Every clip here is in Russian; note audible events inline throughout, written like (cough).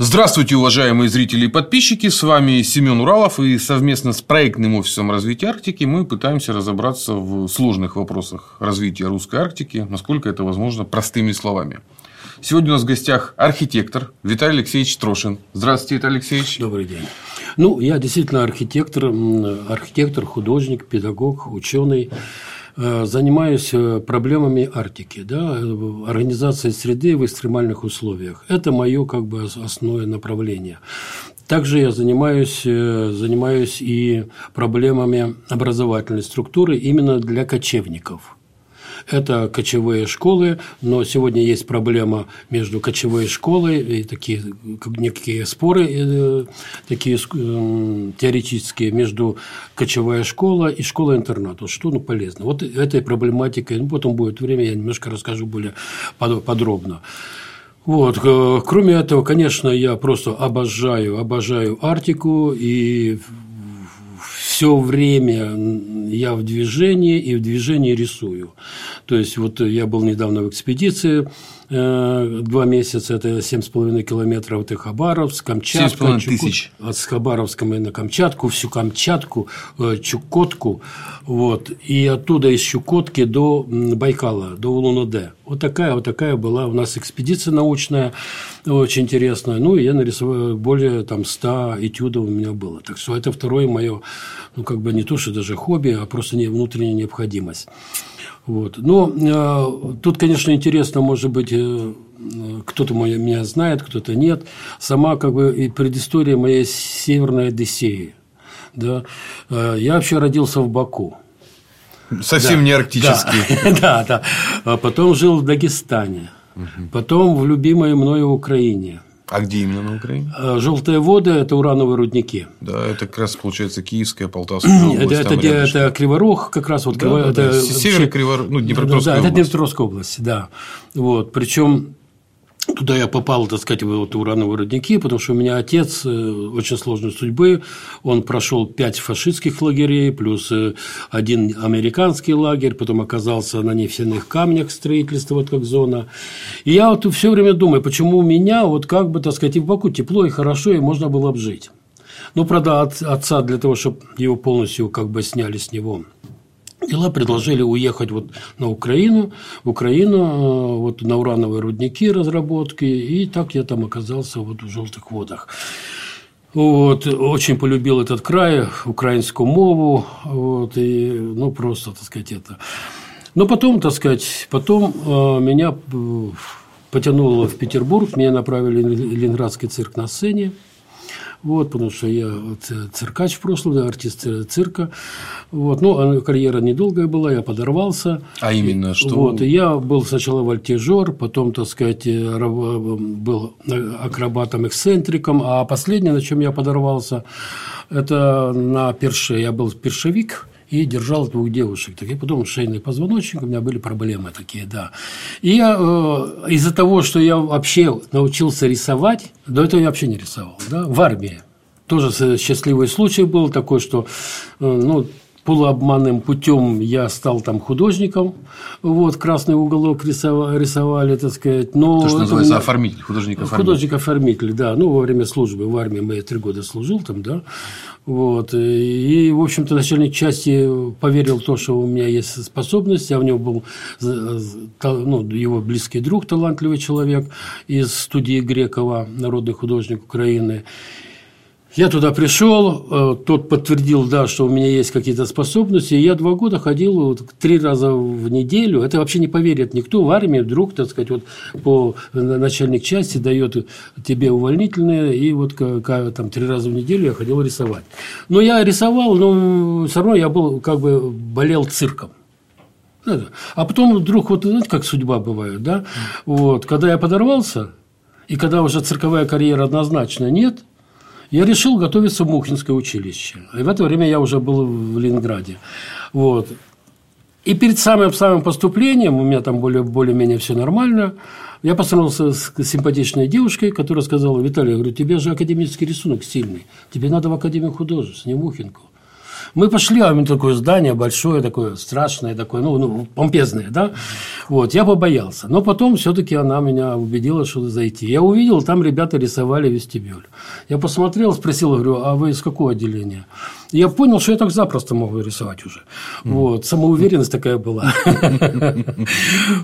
Здравствуйте, уважаемые зрители и подписчики, с вами Семен Уралов, и совместно с проектным офисом развития Арктики мы пытаемся разобраться в сложных вопросах развития русской Арктики, насколько это возможно простыми словами. Сегодня у нас в гостях архитектор Виталий Алексеевич Трошин. Здравствуйте, Виталий Алексеевич. Добрый день. Ну, я действительно архитектор, архитектор, художник, педагог, ученый. Э, занимаюсь э, проблемами Арктики, да, организацией среды в экстремальных условиях. Это мое как бы основное направление. Также я занимаюсь, э, занимаюсь и проблемами образовательной структуры именно для кочевников – это кочевые школы, но сегодня есть проблема между кочевой школой и такие некие споры э, такие э, теоретические между кочевая школа и школа-интернат. Вот что ну, полезно. Вот этой проблематикой, ну, потом будет время, я немножко расскажу более подробно. Вот. Э, кроме этого, конечно, я просто обожаю, обожаю Арктику и все время я в движении и в движении рисую. То есть, вот я был недавно в экспедиции, э, два месяца, это 7,5 километров, это Хабаровск, Камчатка. 7,5 тысяч. От Хабаровска мы на Камчатку, всю Камчатку, э, Чукотку, вот, и оттуда из Чукотки до Байкала, до Улан-Удэ. Вот такая, вот такая была у нас экспедиция научная, очень интересная. Ну, и я нарисовал более там 100 этюдов у меня было. Так что это второе мое, ну, как бы не то, что даже хобби, а просто не внутренняя необходимость. Вот. Но э, тут, конечно, интересно, может быть, э, кто-то меня знает, кто-то нет. Сама как бы и предыстория моей северной Одиссеи. Да. Э, я вообще родился в Баку. Совсем да, не арктический. Да, (laughs) да, да. А потом жил в Дагестане. Потом в любимой мною Украине. А где именно на Украине? А, Желтые воды – это урановые рудники. Да, это как раз получается Киевская, Полтавская область. Это, это, это Криворог, как раз вот да, Криво... да, это... Северный Криворог, ну, Днепропетровская да, область. это Днепропетровская область, да. Вот. Причем Туда я попал, так сказать, в вот урановые родники, потому что у меня отец э, очень сложной судьбы. Он прошел пять фашистских лагерей, плюс э, один американский лагерь, потом оказался на нефтяных камнях строительства, вот как зона. И я вот все время думаю, почему у меня вот как бы, так сказать, и в Баку тепло и хорошо, и можно было бы жить. Ну, правда, от отца для того, чтобы его полностью как бы сняли с него дела предложили уехать вот на Украину, в Украину, э, вот на урановые рудники разработки, и так я там оказался вот в желтых водах. Вот, очень полюбил этот край, украинскую мову, вот, и, ну, просто, так сказать, это. Но потом, так сказать, потом э, меня э, потянуло в Петербург, меня направили в Ленинградский цирк на сцене, вот, потому что я вот, э, циркач в прошлом, да, артист э, цирка. Вот, ну, карьера недолгая была, я подорвался. А именно что? Вот, я был сначала вольтежер, потом, так сказать, э, был акробатом-эксцентриком, а последнее, на чем я подорвался, это на перше. Я был першевик, и держал двух девушек. Так я подумал, шейный позвоночник, у меня были проблемы такие, да. И э, из-за того, что я вообще научился рисовать, до этого я вообще не рисовал, да, в армии. Тоже счастливый случай был такой, что э, ну, полуобманным путем я стал там художником, вот, красный уголок рисовали, рисовали так сказать. Но То, что называется меня... оформитель, художник-оформитель. Художник-оформитель, да. Ну, во время службы в армии мы три года служил там, да. Вот. И, в общем-то, начальник части поверил в то, что у меня есть способность. Я в него был ну, его близкий друг, талантливый человек из студии Грекова, народный художник Украины. Я туда пришел, э, тот подтвердил, да, что у меня есть какие-то способности, и я два года ходил вот, три раза в неделю. Это вообще не поверит никто. В армии вдруг, так сказать, вот по начальник части дает тебе увольнительные, и вот там три раза в неделю я ходил рисовать. Но я рисовал, но все равно я был как бы болел цирком. А потом вдруг, вот знаете, как судьба бывает, да? Вот, когда я подорвался, и когда уже цирковая карьера однозначно нет – я решил готовиться в Мухинское училище. И в это время я уже был в Ленинграде. Вот. И перед самым самым поступлением, у меня там более, более-менее все нормально, я познакомился с симпатичной девушкой, которая сказала, Виталий, я говорю, тебе же академический рисунок сильный, тебе надо в Академию художеств, не Мухинку. Мы пошли, а у меня такое здание большое, такое страшное, такое, ну, ну помпезное, да. Вот, я побоялся. Но потом все-таки она меня убедила, что зайти. Я увидел, там ребята рисовали вестибюль. Я посмотрел, спросил, говорю, а вы из какого отделения? Я понял, что я так запросто могу рисовать уже. Вот, самоуверенность такая была. (laughs)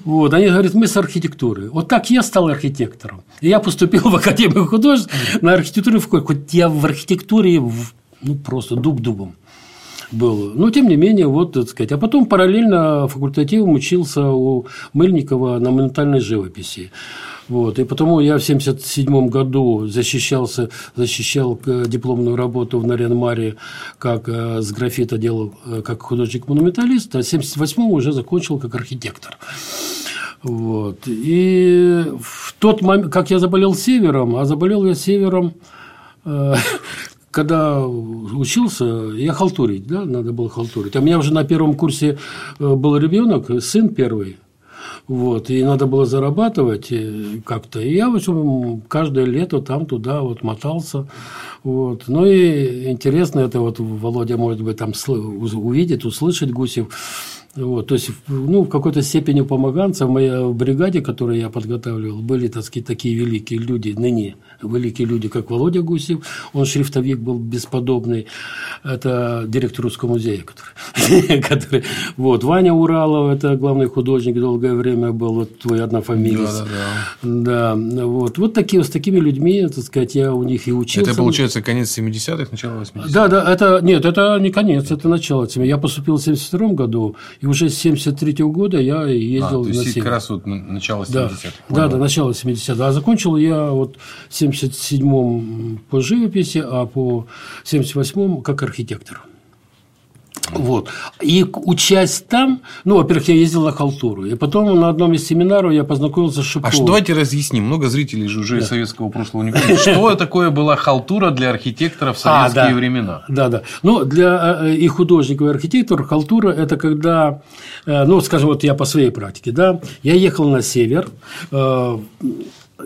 Вот, они говорят, мы с архитектуры. Вот так я стал архитектором. И я поступил в Академию художеств на архитектуре в Хоть я в архитектуре ну, просто дуб дубом был. Но, тем не менее, вот, так сказать. А потом параллельно факультативом учился у Мыльникова на монументальной живописи. Вот. И потому я в 1977 году защищался, защищал э, дипломную работу в Нарянмаре, как э, с графита делал э, как художник-монументалист, а в 1978 уже закончил как архитектор. Вот. И в тот момент, как я заболел севером, а заболел я севером когда учился, я халтурить, да, надо было халтурить. А у меня уже на первом курсе был ребенок, сын первый, вот, и надо было зарабатывать э, как-то. И я, в общем, каждое лето там туда вот мотался. Вот. Ну и интересно, это вот Володя, может быть, там увидит, услышит Гусев. Вот, то есть, ну, в какой-то степени помоганца в моей бригаде, которую я подготавливал, были, так сказать, такие великие люди, ныне великие люди, как Володя Гусев, он шрифтовик был бесподобный, это директор Русского музея, который, (laughs) который вот, Ваня Уралов, это главный художник, долгое время был, вот твой однофамилец. Да, да, да. да, вот, вот такие, с такими людьми, так сказать, я у них и учился. Это, получается, конец 70-х, начало 80-х? Да, да, это, нет, это не конец, это начало. Я поступил в 72 году, и уже с 73 года я ездил а, то есть на север. как раз вот начало 70-х. Да, да, да, начало 70-х. А закончил я вот в 77-м по живописи, а по 78-м как архитектор. Вот. И учась там, ну, во-первых, я ездил на халтуру, и потом на одном из семинаров я познакомился с Шиповым. А что, давайте разъясним, много зрителей же уже да. советского прошлого не помнят. (laughs) Что такое была халтура для архитектора в а, советские времена? Да, да. Ну, для э, и художников, и архитекторов халтура – это когда, э, ну, скажем, вот я по своей практике, да, я ехал на север, э,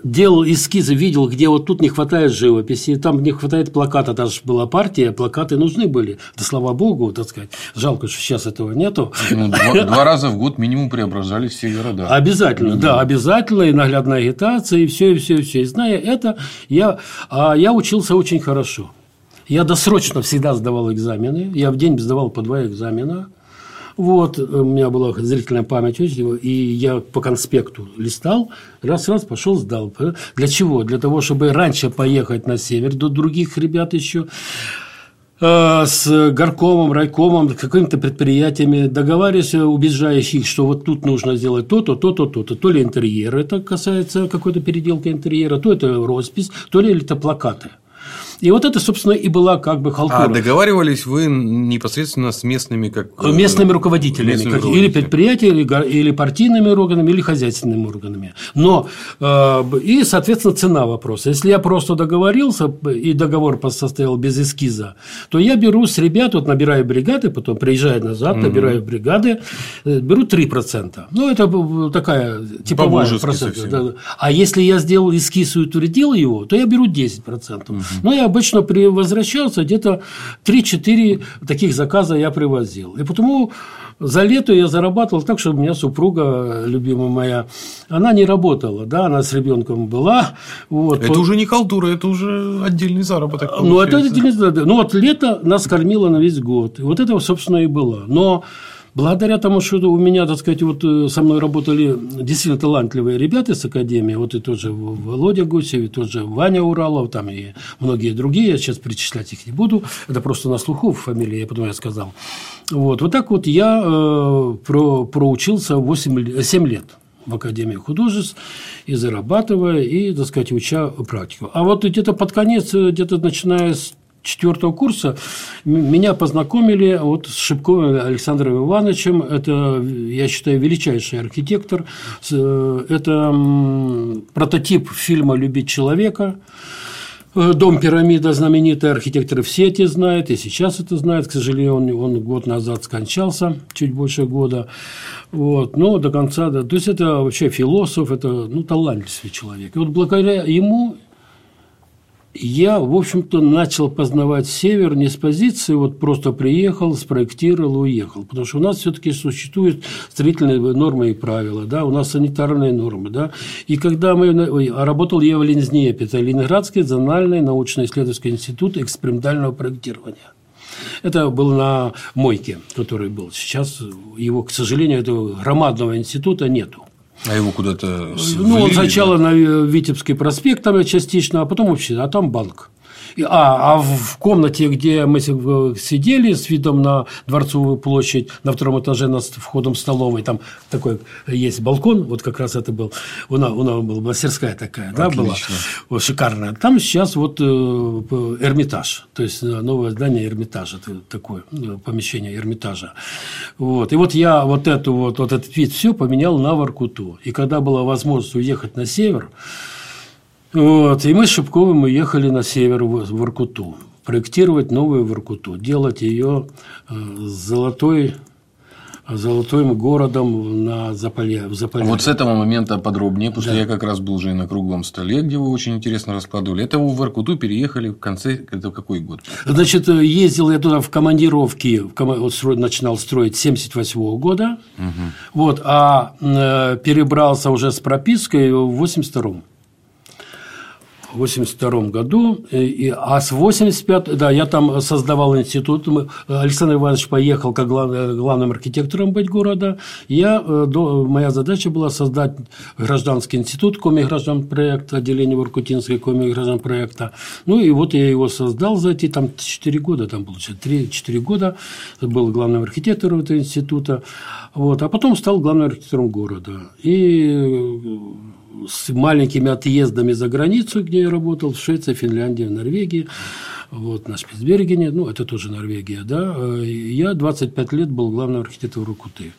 делал эскизы, видел, где вот тут не хватает живописи, там не хватает плаката, даже была партия, плакаты нужны были. Да слава богу, так сказать. Жалко, что сейчас этого нету. Ну, два, два раза в год минимум преображались все города. Обязательно, да, да обязательно, и наглядная агитация, и все, и все, и все. И зная это, я, а я учился очень хорошо. Я досрочно всегда сдавал экзамены. Я в день сдавал по два экзамена. Вот, у меня была зрительная память, и я по конспекту листал, раз-раз пошел, сдал. Для чего? Для того, чтобы раньше поехать на север до других ребят еще э, с горкомом, райкомом, какими-то предприятиями, договариваясь, убеждаешь их, что вот тут нужно сделать то-то, то-то, то-то. То ли интерьер, это касается какой-то переделки интерьера, то это роспись, то ли это плакаты. И вот это, собственно, и была как бы халтура. А договаривались вы непосредственно с местными как э, местными руководителями, местными как, руководителями. или предприятия, или, или партийными органами, или хозяйственными органами. Но э, и, соответственно, цена вопроса. Если я просто договорился и договор состоял без эскиза, то я беру с ребят, вот набираю бригады, потом приезжаю назад, угу. набираю бригады, э, беру 3%. Ну, это такая типовая процент. Да. А если я сделал эскиз и утвердил его, то я беру 10%. Угу. Но я обычно при возвращался, где-то 3-4 таких заказа я привозил. И потому за лето я зарабатывал так, что у меня супруга, любимая моя, она не работала, да, она с ребенком была. Вот. Это уже не халтура, это уже отдельный заработок. Ну, это отдельный заработок. Ну, вот лето нас кормило на весь год. И вот это, собственно, и было. Но Благодаря тому, что у меня, так сказать, вот э, со мной работали действительно талантливые ребята с Академии, вот и тот же Володя Гусев, и тот же Ваня Уралов, там и многие другие, я сейчас перечислять их не буду, это просто на слуху фамилия, я потом я сказал. Вот, вот так вот я э, про, проучился 8, 7 лет в Академии художеств и зарабатывая, и, так сказать, уча практику. А вот где-то под конец, где-то начиная с четвертого курса меня познакомили вот с Шипковым Александром Ивановичем. Это, я считаю, величайший архитектор. Э, это прототип фильма «Любить человека». Э, Дом пирамида знаменитый, архитекторы все эти знают, и сейчас это знают. К сожалению, он, он год назад скончался, чуть больше года. Вот, но до конца, да. То есть это вообще философ, это ну, талантливый человек. И вот благодаря ему я, в общем-то, начал познавать север не с позиции, вот просто приехал, спроектировал и уехал. Потому что у нас все-таки существуют строительные нормы и правила, да, у нас санитарные нормы, да. И когда мы... А работал я в Лензнепе, это Ленинградский зональный научно-исследовательский институт экспериментального проектирования. Это был на Мойке, который был. Сейчас его, к сожалению, этого громадного института нету. А его куда-то Ну, он сначала на Витебский проспект там частично, а потом вообще, а там банк. А, а в комнате, где мы сидели с видом на Дворцовую площадь, на втором этаже над входом столовой, там такой есть балкон, вот как раз это был, у нас, у нас была мастерская такая, да, была вот, шикарная. Там сейчас вот э, Эрмитаж, то есть э, новое здание Эрмитажа, это такое э, помещение Эрмитажа. Вот. И вот я вот, эту вот, вот этот вид все поменял на Воркуту. И когда была возможность уехать на север, вот, и мы с Шипковым уехали на север в Воркуту, проектировать новую Воркуту, делать ее э, золотой золотым городом на Заполе, в Заполярье. Вот с этого момента подробнее, потому да. что я как раз был уже на круглом столе, где вы очень интересно раскладывали. Это вы в Воркуту переехали в конце, это какой год? Значит, ездил я туда в командировки, вот начинал строить 78 -го года, угу. вот, а э, перебрался уже с пропиской в 82 -м. 82 году, и, а с 85 да, я там создавал институт, Александр Иванович поехал как глав, главным архитектором быть города, я, э, до, моя задача была создать гражданский институт, коми-граждан проект, отделение Воркутинской коми-граждан проекта, ну и вот я его создал за эти там 4 года, там получается 3-4 года, был главным архитектором этого института, вот, а потом стал главным архитектором города, и с маленькими отъездами за границу, где я работал, в Швеции, Финляндии, в Норвегии вот, на Спицбергене, ну, это тоже Норвегия, да, я 25 лет был главным архитектором Рукуты.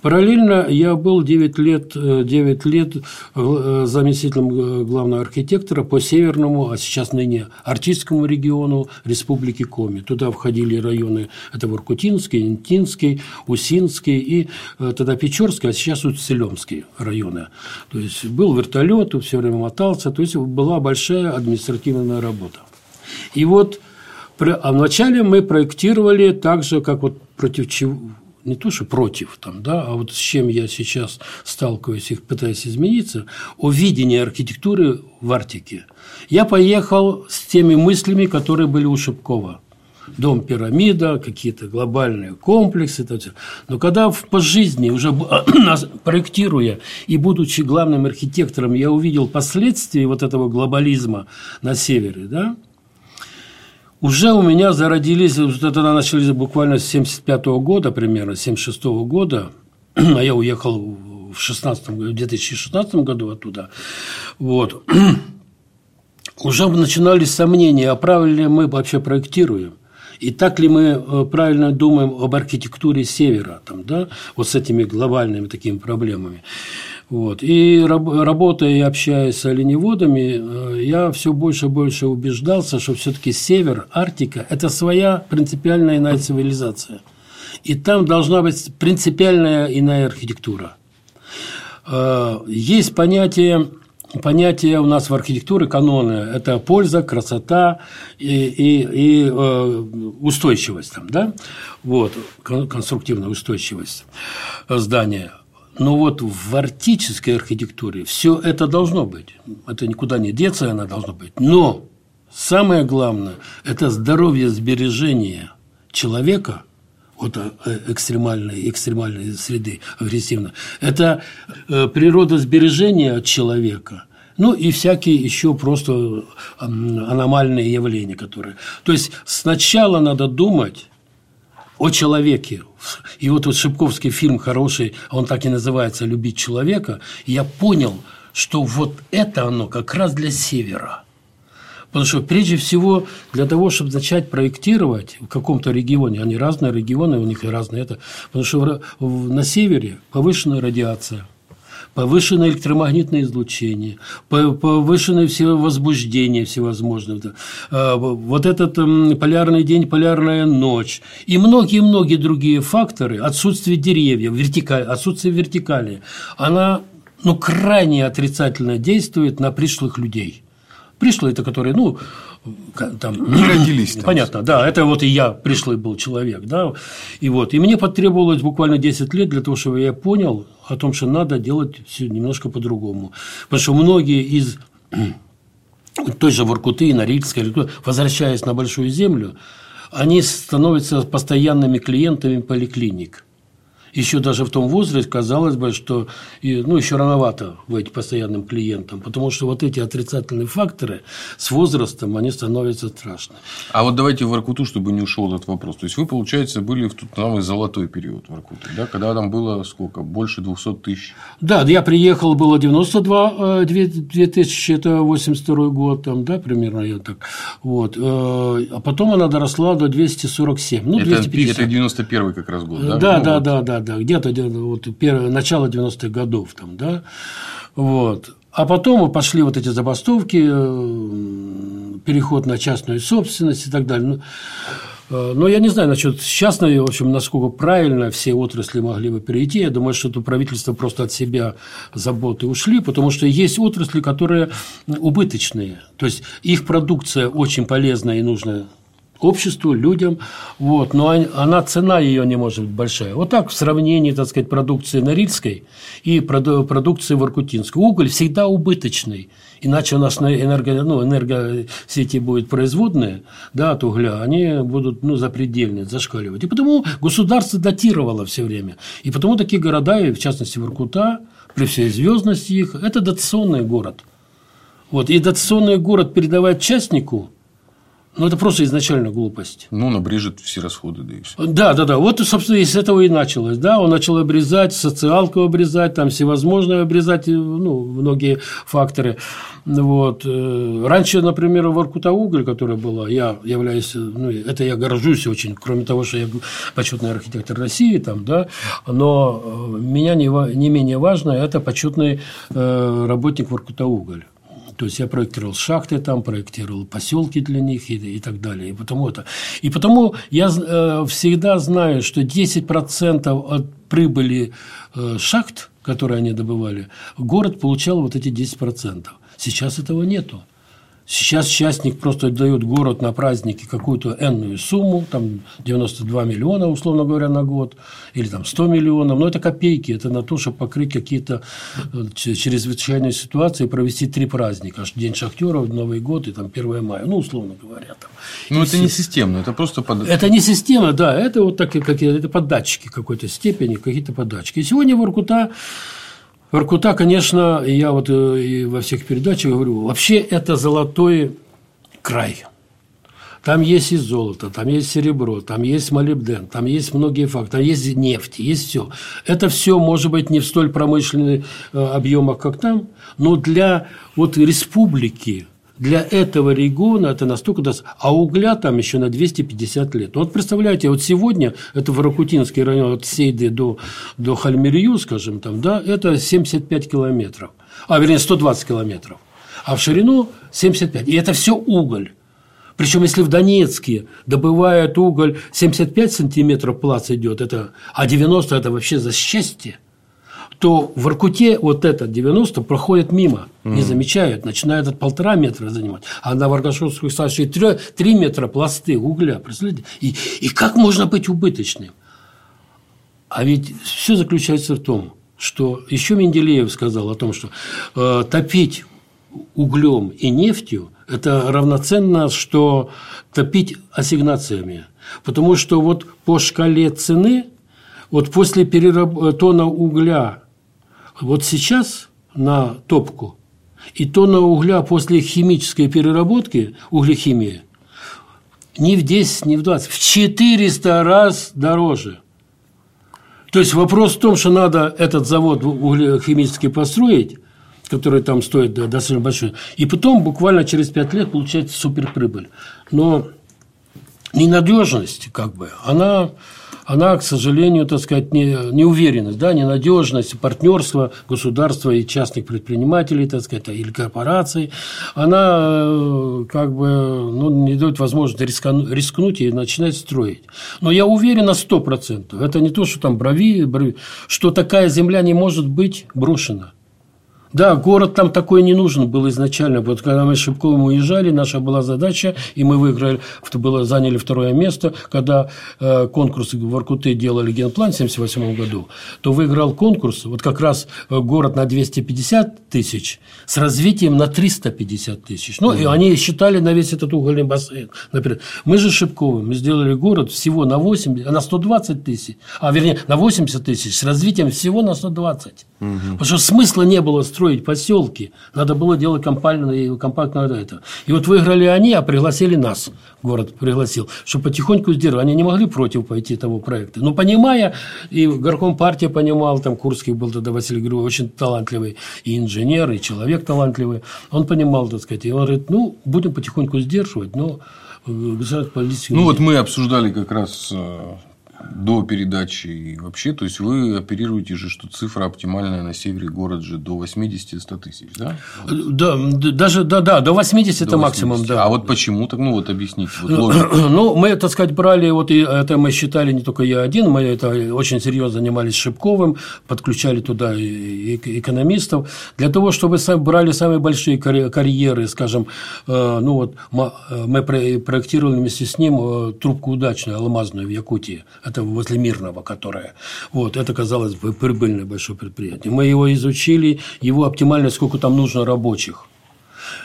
Параллельно я был 9 лет, 9 лет э, заместителем главного архитектора по северному, а сейчас ныне Арктическому региону Республики Коми. Туда входили районы, это Воркутинский, Интинский, Усинский и э, тогда Печорский, а сейчас Уцелемский районы. То есть был вертолет, все время мотался, то есть была большая административная работа. И вот а вначале мы проектировали так же, как вот против чего, не то, что против, там, да, а вот с чем я сейчас сталкиваюсь и пытаюсь измениться, о видении архитектуры в Арктике. Я поехал с теми мыслями, которые были у Шипкова. Дом пирамида, какие-то глобальные комплексы. Это все. Но когда по жизни, уже (clears throat) проектируя и будучи главным архитектором, я увидел последствия вот этого глобализма на севере, да, уже у меня зародились, тогда начались буквально с 75 -го года примерно, 76 -го года, (clears throat) а я уехал в, 16, в 2016 году оттуда, вот, (clears throat) уже начинались сомнения, а правильно ли мы вообще проектируем. И так ли мы э, правильно думаем об архитектуре Севера, там, да, вот с этими глобальными такими проблемами. Вот. И работая и общаясь с оленеводами, э, я все больше и больше убеждался, что все-таки север, Арктика – это своя принципиальная иная цивилизация. И там должна быть принципиальная иная архитектура. Э, есть понятие понятие у нас в архитектуре каноны – это польза, красота и, и, и э, устойчивость, там, да? вот, конструктивная устойчивость здания – но вот в арктической архитектуре все это должно быть. Это никуда не деться, она должна быть. Но самое главное – это здоровье сбережения человека от э, экстремальной, экстремальной среды агрессивно. Это э, природа сбережения человека – ну и всякие еще просто аномальные явления, которые. То есть сначала надо думать о человеке. И вот, вот Шипковский фильм хороший, он так и называется «Любить человека». Я понял, что вот это оно как раз для Севера. Потому что прежде всего для того, чтобы начать проектировать в каком-то регионе, они разные регионы, у них и разные это, потому что на севере повышенная радиация – повышенное электромагнитное излучение, повышенное все возбуждение всевозможное. А, вот этот полярный день, полярная ночь и многие-многие другие факторы, отсутствие деревьев, вертикаль, отсутствие вертикали, она ну, крайне отрицательно действует на пришлых людей – Пришлые – это которые, ну, там… Не родились там. Понятно, да, это вот и я пришлый был человек, да, и вот. И мне потребовалось буквально 10 лет для того, чтобы я понял о том, что надо делать все немножко по-другому. Потому что многие из (clears throat) той же Воркуты, Норильской, возвращаясь на Большую Землю, они становятся постоянными клиентами поликлиник еще даже в том возрасте казалось бы, что ну, еще рановато быть постоянным клиентом, потому что вот эти отрицательные факторы с возрастом, они становятся страшны. А вот давайте в Воркуту, чтобы не ушел этот вопрос. То есть, вы, получается, были в тот самый золотой период Воркуты, да? когда там было сколько? Больше 200 тысяч? Да, я приехал, было 92 2000, э, это 82 год, там, да, примерно я так. Вот. Э, а потом она доросла до 247. Ну, это, 250. Это 91 как раз год, да? Да, ну, да, да, да, да, где-то вот, первое, начало 90-х годов там, да, вот. А потом пошли вот эти забастовки, э, переход на частную собственность и так далее. Ну, э, но я не знаю насчет частной, в общем, насколько правильно все отрасли могли бы перейти. Я думаю, что это правительство просто от себя заботы ушли, потому что есть отрасли, которые убыточные. То есть их продукция очень полезная и нужная обществу, людям, вот, но она, цена ее не может быть большая. Вот так в сравнении, так сказать, продукции Норильской и продукции Воркутинской. Уголь всегда убыточный, иначе у нас энерго, ну, энергосети будут производные да, от угля, они будут ну, запредельные, зашкаливать. И потому государство датировало все время. И потому такие города, и в частности Воркута, при всей звездности их, это дотационный город. Вот, и дотационный город передавать частнику – ну, это просто изначально глупость. Ну, он обрежет все расходы, да и все. Да, да, да. Вот, собственно, из этого и началось. Да, он начал обрезать, социалку обрезать, там всевозможные обрезать, ну, многие факторы. Вот. Э, раньше, например, в Аркутауголь, которая была, я являюсь, ну, это я горжусь очень, кроме того, что я почетный архитектор России, там, да, но э, меня не, не менее важно, это почетный э, работник Воркутауголь. То есть я проектировал шахты там, проектировал поселки для них и, и так далее. И потому это. И потому я э, всегда знаю, что 10% от прибыли э, шахт, которые они добывали, город получал вот эти 10%. Сейчас этого нету. Сейчас частник просто дает город на праздники какую-то энную сумму, там 92 миллиона, условно говоря, на год, или там 100 миллионов, но это копейки, это на то, чтобы покрыть какие-то э, чрезвычайные ситуации, провести три праздника, День шахтеров, Новый год и там 1 мая, ну, условно говоря. Там. Ну, это все. не системно, это просто под... Это не система, да, это вот такие какие это поддатчики какой-то степени, какие-то поддатчики. И сегодня Воркута Воркута, конечно, я вот э, и во всех передачах говорю, вообще это золотой край. Там есть и золото, там есть серебро, там есть молибден, там есть многие факты, там есть нефть, есть все. Это все может быть не в столь промышленных э, объемах, как там, но для вот республики, для этого региона это настолько даст, а угля там еще на 250 лет. Вот представляете, вот сегодня это в Ракутинский район от Сейды до, до Хальмирью, скажем там, да, это 75 километров, а вернее 120 километров, а в ширину 75, и это все уголь. Причем, если в Донецке добывают уголь 75 сантиметров плац идет, это, а 90 это вообще за счастье то в Иркуте вот этот 90 проходит мимо, не замечают, начинают от полтора метра занимать. А на Варгашовскую станцию 3, 3 метра пласты угля, представляете? И, и как можно быть убыточным? А ведь все заключается в том, что еще Менделеев сказал о том, что э, топить углем и нефтью – это равноценно, что топить ассигнациями. Потому что вот по шкале цены, вот после перераб... тона угля вот сейчас на топку и тонна угля после химической переработки, углехимии, не в 10, не в 20, в 400 раз дороже. То есть вопрос в том, что надо этот завод углехимический построить, который там стоит достаточно большой, и потом буквально через 5 лет получать суперприбыль. Но ненадежность, как бы, она она, к сожалению, так сказать, не, неуверенность, да, ненадежность, партнерство государства и частных предпринимателей, так сказать, или корпораций, она э, как бы ну, не дает возможности рискнуть и начинать строить. Но я уверен на сто процентов, это не то, что там брови, брови, что такая земля не может быть брошена. Да, город там такой не нужен был изначально. Вот когда мы с Шипковым уезжали, наша была задача, и мы выиграли, было, заняли второе место, когда э, конкурс в Аркуте делали генплан в 1978 году, то выиграл конкурс, вот как раз э, город на 250 тысяч с развитием на 350 тысяч. Ну, и они считали на весь этот угольный бассейн. Например, мы же Шипковым, мы сделали город всего на 8, на 120 тысяч, а вернее на 80 тысяч с развитием всего на 120. Угу. Потому что смысла не было строить поселки, надо было делать компактно, компактно это. И вот выиграли они, а пригласили нас, город пригласил, чтобы потихоньку сделать. Они не могли против пойти того проекта. Но понимая, и горком партия понимал, там Курский был тогда Василий Григорьевич очень талантливый и инженер, и человек талантливый, он понимал, так сказать, и он говорит, ну, будем потихоньку сдерживать, но э, государственная политика... Ну, вот мы обсуждали как раз э, до передачи и вообще, то есть вы оперируете же, что цифра оптимальная на севере город же до 80-100 тысяч, да? Да, даже да, да, до 80 до это 80. максимум, да. А вот почему так, ну вот объясните. Вот (clears throat) ну, мы, так сказать, брали, вот и это мы считали не только я один, мы это очень серьезно занимались Шипковым, подключали туда экономистов, для того, чтобы брали самые большие карьеры, скажем, э, ну вот э, мы проектировали вместе с ним э, трубку удачную, алмазную в Якутии это возле Мирного, которое. Вот, это казалось бы прибыльное большое предприятие. Мы его изучили, его оптимально, сколько там нужно рабочих,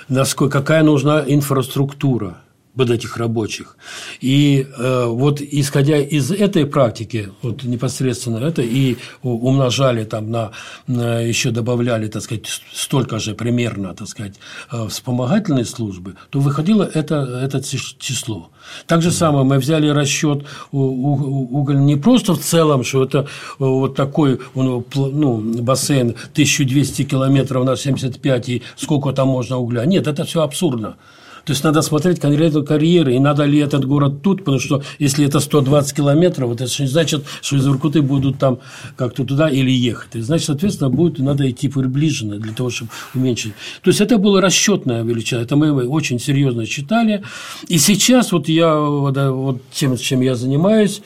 насколько, какая нужна инфраструктура – вот этих рабочих. И э, вот исходя из этой практики, вот непосредственно это, и умножали там на, на еще добавляли, так сказать, столько же примерно, так сказать, э, вспомогательной службы, то выходило это, это число. Так же самое мы взяли расчет уголь не просто в целом, что это вот такой ну, бассейн 1200 километров на 75 и сколько там можно угля. Нет, это все абсурдно. То есть надо смотреть конкретно карьеры, и надо ли этот город тут, потому что если это 120 километров, вот это значит, что из Иркуты будут там как-то туда или ехать. И значит, соответственно, будет надо идти приближенно для того, чтобы уменьшить. То есть это была расчетная величина, это мы очень серьезно считали. И сейчас вот я вот, вот тем, чем я занимаюсь,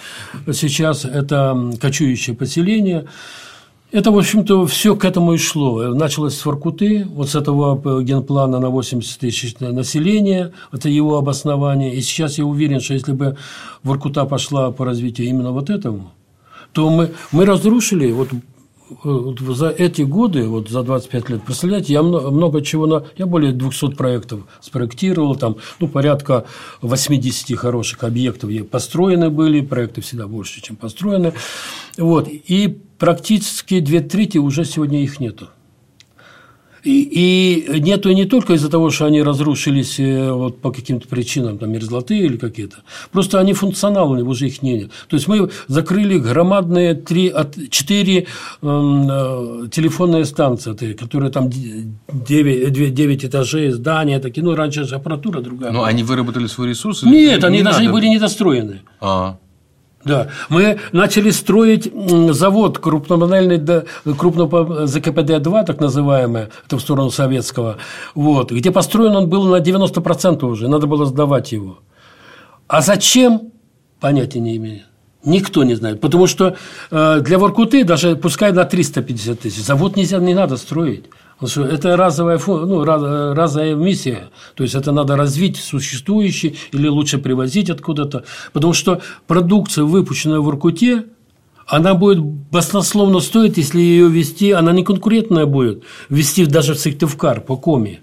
сейчас это кочующее поселение. Это, в общем-то, все к этому и шло. Началось с Воркуты, вот с этого генплана на 80 тысяч населения, это его обоснование. И сейчас я уверен, что если бы Воркута пошла по развитию именно вот этому, то мы, мы разрушили вот за эти годы, вот за 25 лет, представляете, я много чего, на, я более 200 проектов спроектировал, там, ну, порядка 80 хороших объектов построены были, проекты всегда больше, чем построены, вот, и практически две трети уже сегодня их нету. И, и нету не только из-за того, что они разрушились э, вот по каким-то причинам, там, мерзлоты или какие-то. Просто они функциональны, уже их нет. То есть, мы закрыли громадные 3, 4 э, телефонные станции, которые там 9, 9 этажей, здания такие. Ну, раньше же аппаратура другая. Но они выработали свои ресурсы? Нет, они не даже надо... были недостроены. А. Да, мы начали строить завод крупномодельный, крупного ЗКПД-2, так называемый, это в сторону советского, вот, где построен он был на 90% уже, надо было сдавать его. А зачем? Понятия не имею. Никто не знает. Потому что э, для Воркуты даже пускай на 350 тысяч завод нельзя, не надо строить. Это разовая, ну, разовая миссия. То есть, это надо развить существующий или лучше привозить откуда-то. Потому что продукция, выпущенная в Иркуте, она будет баснословно стоить, если ее вести, она не конкурентная будет, вести даже в Сыктывкар по коме.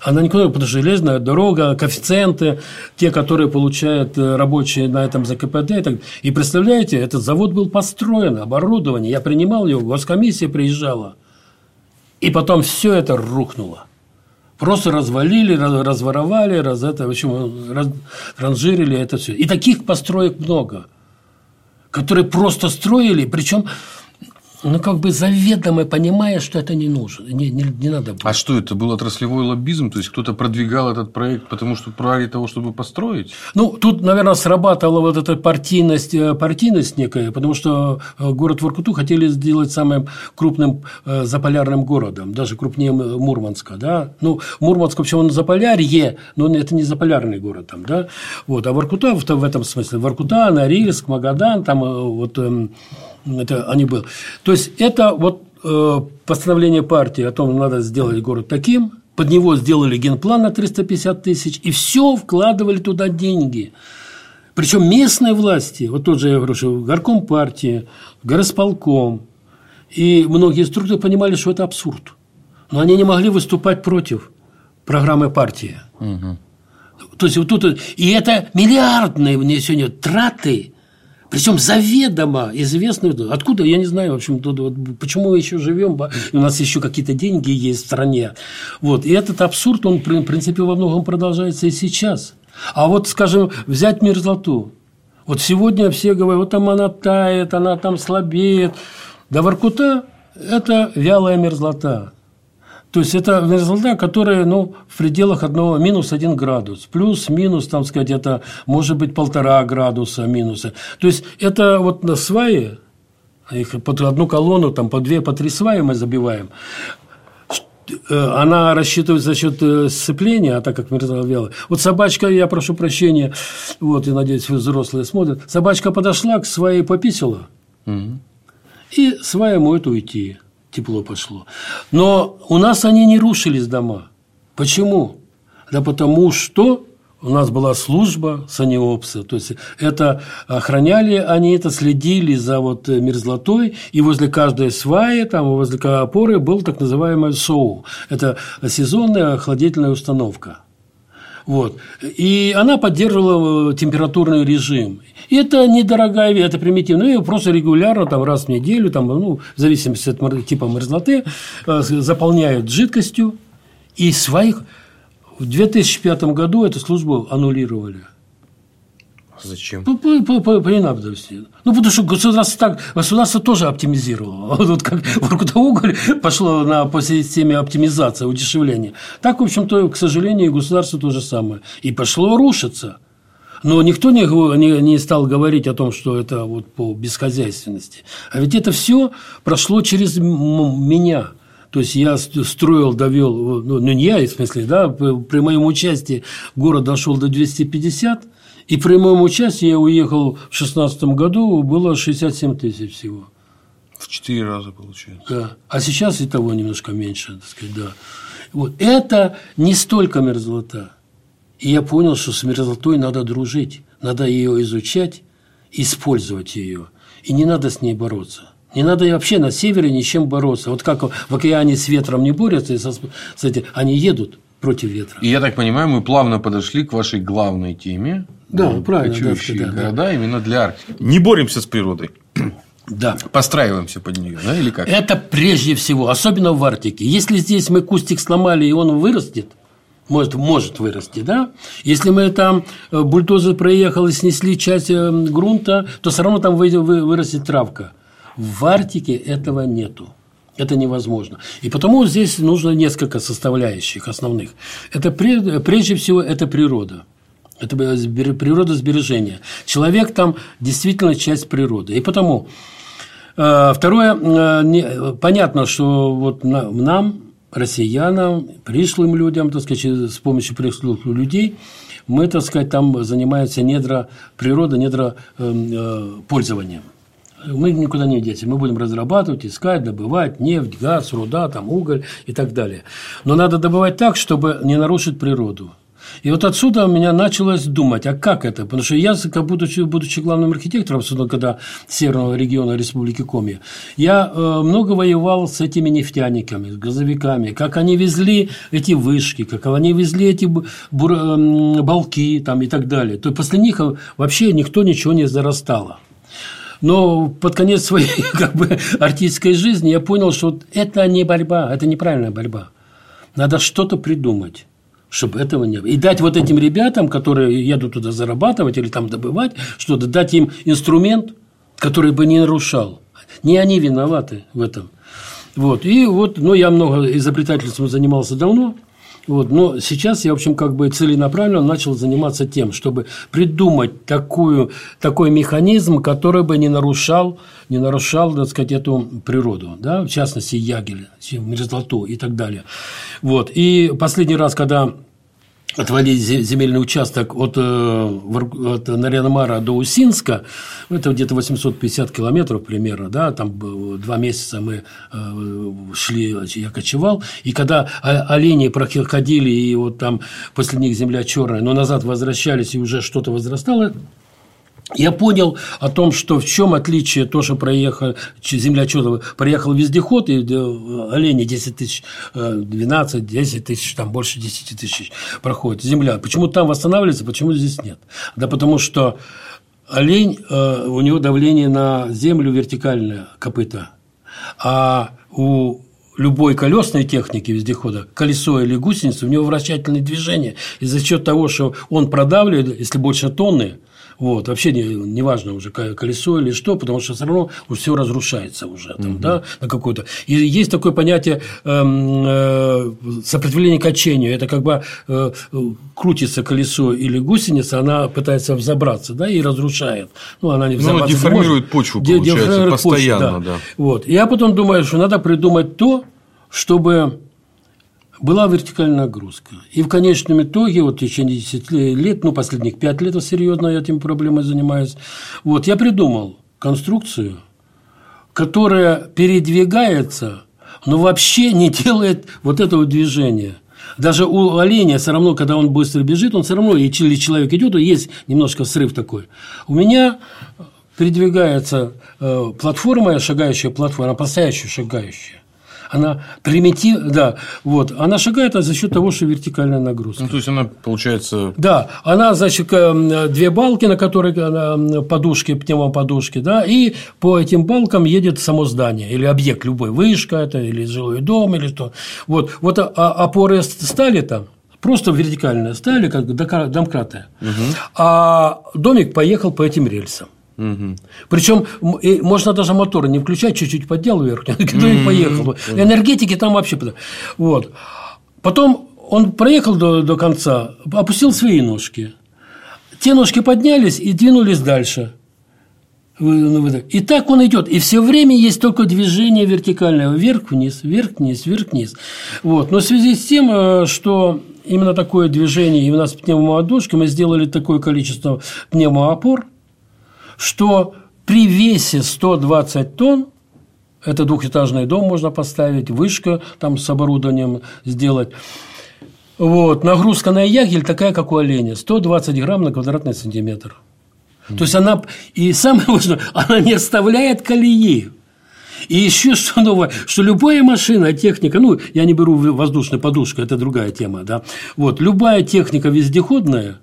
Она никуда, потому что железная дорога, коэффициенты, те, которые получают э, рабочие на этом ЗКПД. И, так. и представляете, этот завод был построен, оборудование. Я принимал его, госкомиссия приезжала. И потом все это рухнуло. Просто развалили, разворовали, раз это, в общем, раз, ранжирили это все. И таких построек много, которые просто строили, причем ну, как бы заведомо понимая, что это не нужно, не, не, не надо было. А что это был отраслевой лоббизм? То есть кто-то продвигал этот проект, потому что ради того, чтобы построить? Ну, тут, наверное, срабатывала вот эта партийность, э, партийность некая, потому что э, город Воркуту хотели сделать самым крупным э, заполярным городом, даже крупнее Мурманска. Да? Ну, Мурманск вообще он заполярье, но это не заполярный город там, да? Вот, а Воркута в этом смысле, Воркута, Норильск, Магадан, там вот эм, это они были. То есть это вот э, постановление партии о том, что надо сделать город таким, под него сделали генплан на 350 тысяч, и все вкладывали туда деньги. Причем местные власти, вот тот же, я говорю, что горком партии, горосполком, и многие структуры понимали, что это абсурд. Но они не могли выступать против программы партии. Угу. То есть вот тут и это миллиардные внесения траты, причем заведомо известные. Откуда, я не знаю, в общем, почему мы еще живем, у нас еще какие-то деньги есть в стране. Вот. И этот абсурд, он, в принципе, во многом продолжается и сейчас. А вот, скажем, взять мерзлоту. Вот сегодня все говорят, вот там она тает, она там слабеет. Да Воркута – это вялая мерзлота. То есть это мерзлота, которая ну, в пределах одного минус один градус. Плюс-минус, там сказать, это может быть полтора градуса минуса. То есть это вот на свае, их под одну колонну, там по две, по три сваи мы забиваем. Э, она рассчитывает за счет э, сцепления, а так как мерзла вялая. Вот собачка, я прошу прощения, вот, и надеюсь, вы взрослые смотрят. Собачка подошла к своей пописила, угу. и свая может уйти тепло пошло. Но у нас они не рушились дома. Почему? Да потому что у нас была служба саниопса, то есть это охраняли они это, следили за вот мерзлотой, и возле каждой сваи, там возле опоры был так называемый СОУ, это сезонная охладительная установка. Вот. И она поддерживала э, температурный режим. И это недорогая это примитивно. Ее просто регулярно, там, раз в неделю, там, ну, в зависимости от типа мерзлоты, э, заполняют жидкостью. И своих... В 2005 году эту службу аннулировали. Зачем? По, по, по, по, по ненадобности. Ну, потому что государство так, государство тоже оптимизировало. (laughs) Вот как Воркутоуголь пошло на, по системе оптимизации, удешевления. Так, в общем-то, к сожалению, государство то же самое. И пошло рушиться. Но никто не, не, не стал говорить о том, что это вот по бесхозяйственности. А ведь это все прошло через меня. То есть я строил, довел, ну не я, в смысле, да, при моем участии город дошел до 250, и при моем участии я уехал в 2016 году, было 67 тысяч всего. В четыре раза получается. Да. А сейчас и того немножко меньше, так сказать, да. Вот. Это не столько мерзлота. И я понял, что с мерзлотой надо дружить, надо ее изучать, использовать ее. И не надо с ней бороться. Не надо вообще на севере ни с чем бороться. Вот как в океане с ветром не борются, кстати, они едут против ветра. И я так понимаю, мы плавно подошли к вашей главной теме. Да, ну, правильно. Кочующие да, города да. именно для Арктики. Не боремся с природой. (clears throat) Да. Постраиваемся под нее, да, или как? Это прежде всего, особенно в Арктике. Если здесь мы кустик сломали, и он вырастет, может, может вырасти, да? Если мы там э, бульдозер проехал и снесли часть э, грунта, то все равно там вырастет травка. В Арктике этого нету. Это невозможно. И потому здесь нужно несколько составляющих основных. Это прежде всего это природа. Это природа сбережения. Человек там действительно часть природы. И потому э, второе, э, понятно, что вот нам, россиянам, пришлым людям, так сказать, с помощью пришлых людей, мы, так сказать, там занимаемся недра природы, недра э, пользованием. Мы никуда не дети. Мы будем разрабатывать, искать, добывать нефть, газ, руда, там, уголь и так далее. Но надо добывать так, чтобы не нарушить природу. И вот отсюда у меня началось думать, а как это? Потому что я, будучи, будучи главным архитектором, особенно когда Северного региона Республики Коми, я э, много воевал с этими нефтяниками, с газовиками, как они везли эти вышки, как они везли эти бур, э, балки там, и так далее. То есть после них вообще никто ничего не зарастало. Но под конец своей (laughs) как бы, артистской жизни я понял, что это не борьба, это неправильная борьба. Надо что-то придумать чтобы этого не было. И дать вот этим ребятам, которые едут туда зарабатывать или там добывать что-то, дать им инструмент, который бы не нарушал. Не они виноваты в этом. Вот. И вот, ну, я много изобретательством занимался давно, вот, но сейчас я, в общем, как бы целенаправленно начал заниматься тем, чтобы придумать такую, такой механизм, который бы не нарушал, не нарушал, так сказать, эту природу, да, в частности, ягель, мерзлоту и так далее. Вот. И последний раз, когда отводить земельный участок от, э, от Нарьянмара до Усинска, это где-то 850 километров примерно, да, там два месяца мы э, шли, я кочевал, и когда олени проходили, и вот там после них земля черная, но назад возвращались, и уже что-то возрастало, я понял о том, что в чем отличие то, что проехал земля чудова, проехал вездеход, и олени 10 тысяч, 12, 10 тысяч, там больше 10 тысяч проходит земля. Почему там восстанавливается, почему здесь нет? Да потому что олень, э, у него давление на землю вертикальное, копыта, а у любой колесной техники вездехода, колесо или гусеница, у него вращательное движение. И за счет того, что он продавливает, если больше тонны, вот, вообще не, не важно уже колесо или что, потому что все равно все разрушается уже там, угу. да, на какое-то. И есть такое понятие э, э, сопротивления качению. Это как бы э, крутится колесо или гусеница, она пытается взобраться, да, и разрушает. Ну, она не ну, взобраться. Ну, деформирует почву, получается, постоянно, почву, да. да. Вот. Я потом думаю, что надо придумать то, чтобы была вертикальная нагрузка. И в конечном итоге, вот в течение 10 лет, ну, последних 5 лет серьезно я этим проблемой занимаюсь, вот, я придумал конструкцию, которая передвигается, но вообще не делает вот этого движения. Даже у оленя все равно, когда он быстро бежит, он все равно, или человек идет, есть немножко срыв такой. У меня передвигается э, платформа, шагающая платформа, она настоящая шагающая она примитив, да, вот, она шагает за счет того, что вертикальная нагрузка. Ну, то есть она получается. Да, она значит две балки, на которых подушки, пневмоподушки, да, и по этим балкам едет само здание или объект любой, вышка это или жилой дом или что. Вот, вот а, а опоры стали там, просто вертикальные стали, как домкраты, угу. а домик поехал по этим рельсам. Угу. Причем можно даже моторы не включать, чуть-чуть поддел вверх, (laughs) угу. поехал. Энергетики там вообще. Вот. Потом он проехал до, до конца, опустил свои ножки. Те ножки поднялись и двинулись дальше. Ну, и так он идет. И все время есть только движение вертикальное. Вверх-вниз, вверх-вниз, вверх-вниз. Вот. Но в связи с тем, э, что именно такое движение, и у нас пневмоодушки, мы сделали такое количество пневмоопор, что при весе 120 тонн это двухэтажный дом можно поставить, вышка там с оборудованием сделать. Вот, нагрузка на ягель такая, как у оленя, 120 грамм на квадратный сантиметр. То есть она, и самое важное, она не оставляет колеи. И еще что новое, что любая машина, техника, ну, я не беру воздушную подушку, это другая тема, да, вот, любая техника вездеходная,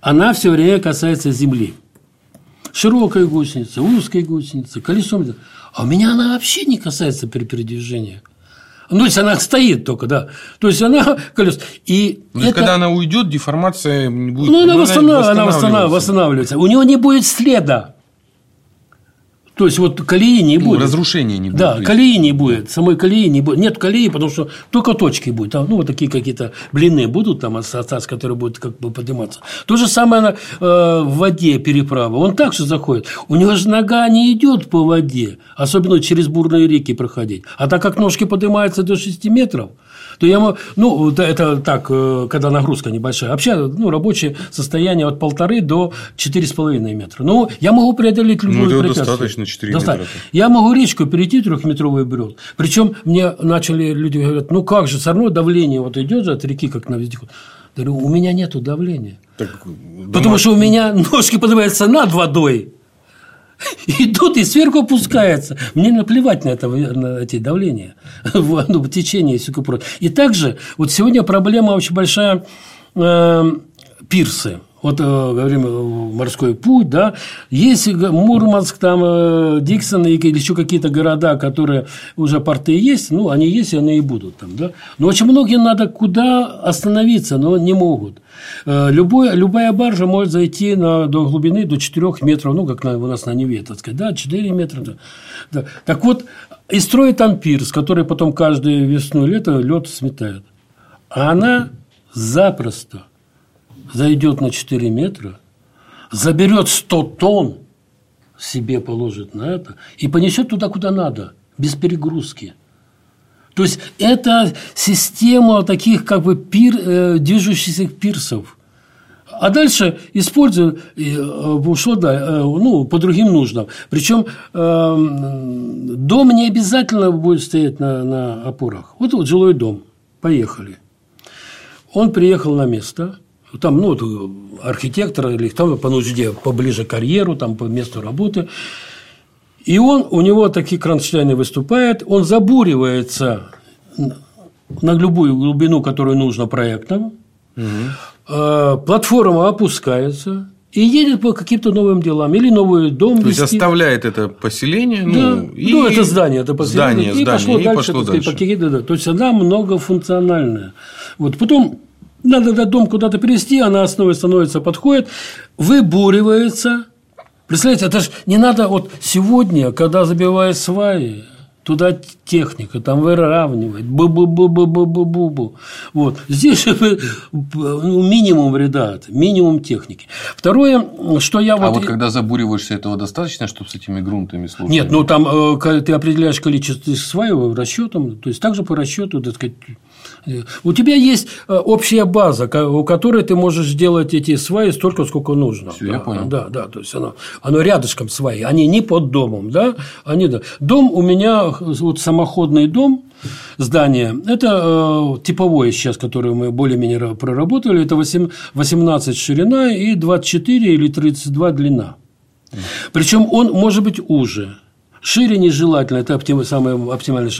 она все время касается земли широкая гусеница, узкая гусеница, колесом. А у меня она вообще не касается при передвижении. Ну, то есть она стоит только, да. То есть она (laughs) колес. И ну, это... когда она уйдет, деформация не будет. Ну, она, восстанов... она восстанавливается. У него не будет следа. То есть вот колеи не ну, будет. Разрушения не будет. Да, колеи не будет. Самой колеи не будет. Нет колеи, потому что только точки будут. Там, ну, вот такие какие-то блины будут там остаться, которые будут как бы подниматься. То же самое э, в воде переправа. Он так же заходит. У него же нога не идет по воде, особенно через бурные реки проходить. А так как ножки поднимаются до 6 метров, то я ну, это так, э, когда нагрузка небольшая. Вообще, ну, рабочее состояние от полторы до четыре с половиной метра. Ну, я могу преодолеть любое ну, препятствие. достаточно 4 достаточно. метра. Я могу речку перейти трехметровый брод. Причем мне начали люди говорят, ну как же, все равно давление вот идет же от реки, как на вездеход. Я говорю, у меня нету давления. Так, Потому что у меня ножки поднимаются над водой. (laughs) идут и сверху опускается. Мне наплевать на, это, на эти давления, (laughs) ну, течение и все такое И также, вот сегодня проблема очень большая э, пирсы. Вот э, говорим э, морской путь, да, есть Мурманск, там э, Диксон или еще какие-то города, которые уже порты есть, ну, они есть, и они и будут там, да. Но очень многим надо куда остановиться, но не могут. Любой, любая баржа может зайти на, до глубины до 4 метров, ну, как на, у нас на Неве, так сказать, да, 4 метра. Да. Да. Так вот, и строит там пирс, который потом каждую весну и лето лед сметает. А она запросто зайдет на 4 метра, заберет 100 тонн, себе положит на это и понесет туда, куда надо, без перегрузки. То есть это система таких как бы пир, э, движущихся пирсов. А дальше использую, э, ушло да, э, ну, по другим нуждам. Причем э, дом не обязательно будет стоять на, на опорах. Вот, вот жилой дом. Поехали. Он приехал на место, там, ну, архитектор или там по нужде поближе к карьеру, там по месту работы. И он, у него такие кронштейны выступают, он забуривается на любую глубину, которую нужно проектом, угу. платформа опускается, и едет по каким-то новым делам. Или новый дом То вести. есть, оставляет это поселение. Да, ну, и... ну это здание, это поселение. Здание, и здание, пошло и дальше. Пошло дальше. Сказать, да. То есть, она многофункциональная. Вот потом надо этот дом куда-то перевести, она основой становится, подходит, выбуривается. Представляете, это же не надо вот сегодня, когда забивают сваи, туда техника, там выравнивает, бу-бу-бу-бу-бу-бу-бу. Вот. Здесь (laughs) ну, минимум вреда, минимум техники. Второе, что я а вот... А вот когда забуриваешься, этого достаточно, чтобы с этими грунтами слушать? Нет, ну там э, ты определяешь количество сваев расчетом, то есть также по расчету, так сказать, у тебя есть э, общая база, у которой ты можешь сделать эти сваи столько, сколько нужно. Все, да, я понял. Да, да, то есть оно, оно рядышком сваи, они не под домом, да, они да. Дом у меня вот самоходный дом, здание. Это э, типовое сейчас, которое мы более-менее проработали. Это 8, 18 ширина и 24 или 32 длина. Причем он может быть уже. Шире нежелательно, это оптим, самое оптимальное.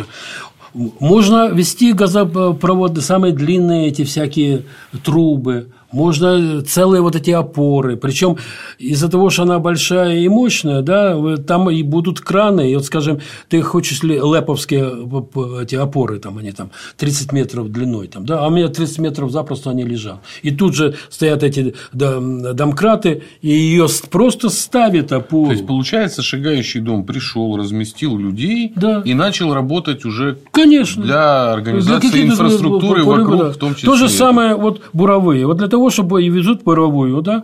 Можно вести газопроводы, самые длинные эти всякие трубы, можно целые вот эти опоры. Причем из-за того, что она большая и мощная, да, там и будут краны. И вот, скажем, ты хочешь ли лэповские эти опоры, там они там 30 метров длиной, там, да, а у меня 30 метров запросто они лежат. И тут же стоят эти домкраты, и ее просто ставят опору. То есть, получается, шагающий дом пришел, разместил людей да. и начал работать уже Конечно. для организации для инфраструктуры вокруг, да. в том числе. То же самое вот буровые. Вот для того, того, чтобы и везут паровую, да,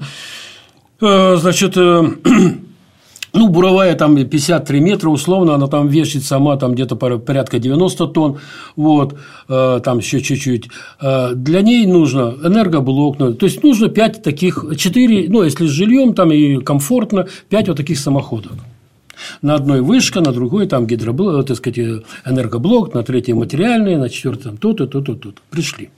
э, значит, э, (clears throat) ну, буровая там 53 метра, условно, она там вешает сама там где-то порядка 90 тонн, вот, э, там еще чуть-чуть. Для ней нужно энергоблок, ну, то есть нужно 5 таких, 4, ну, если с жильем там и комфортно, 5 вот таких самоходов. На одной вышка, на другой там гидроблок, так сказать, энергоблок, на третьей материальный, на четвертом то-то, то-то, то-то. Пришли.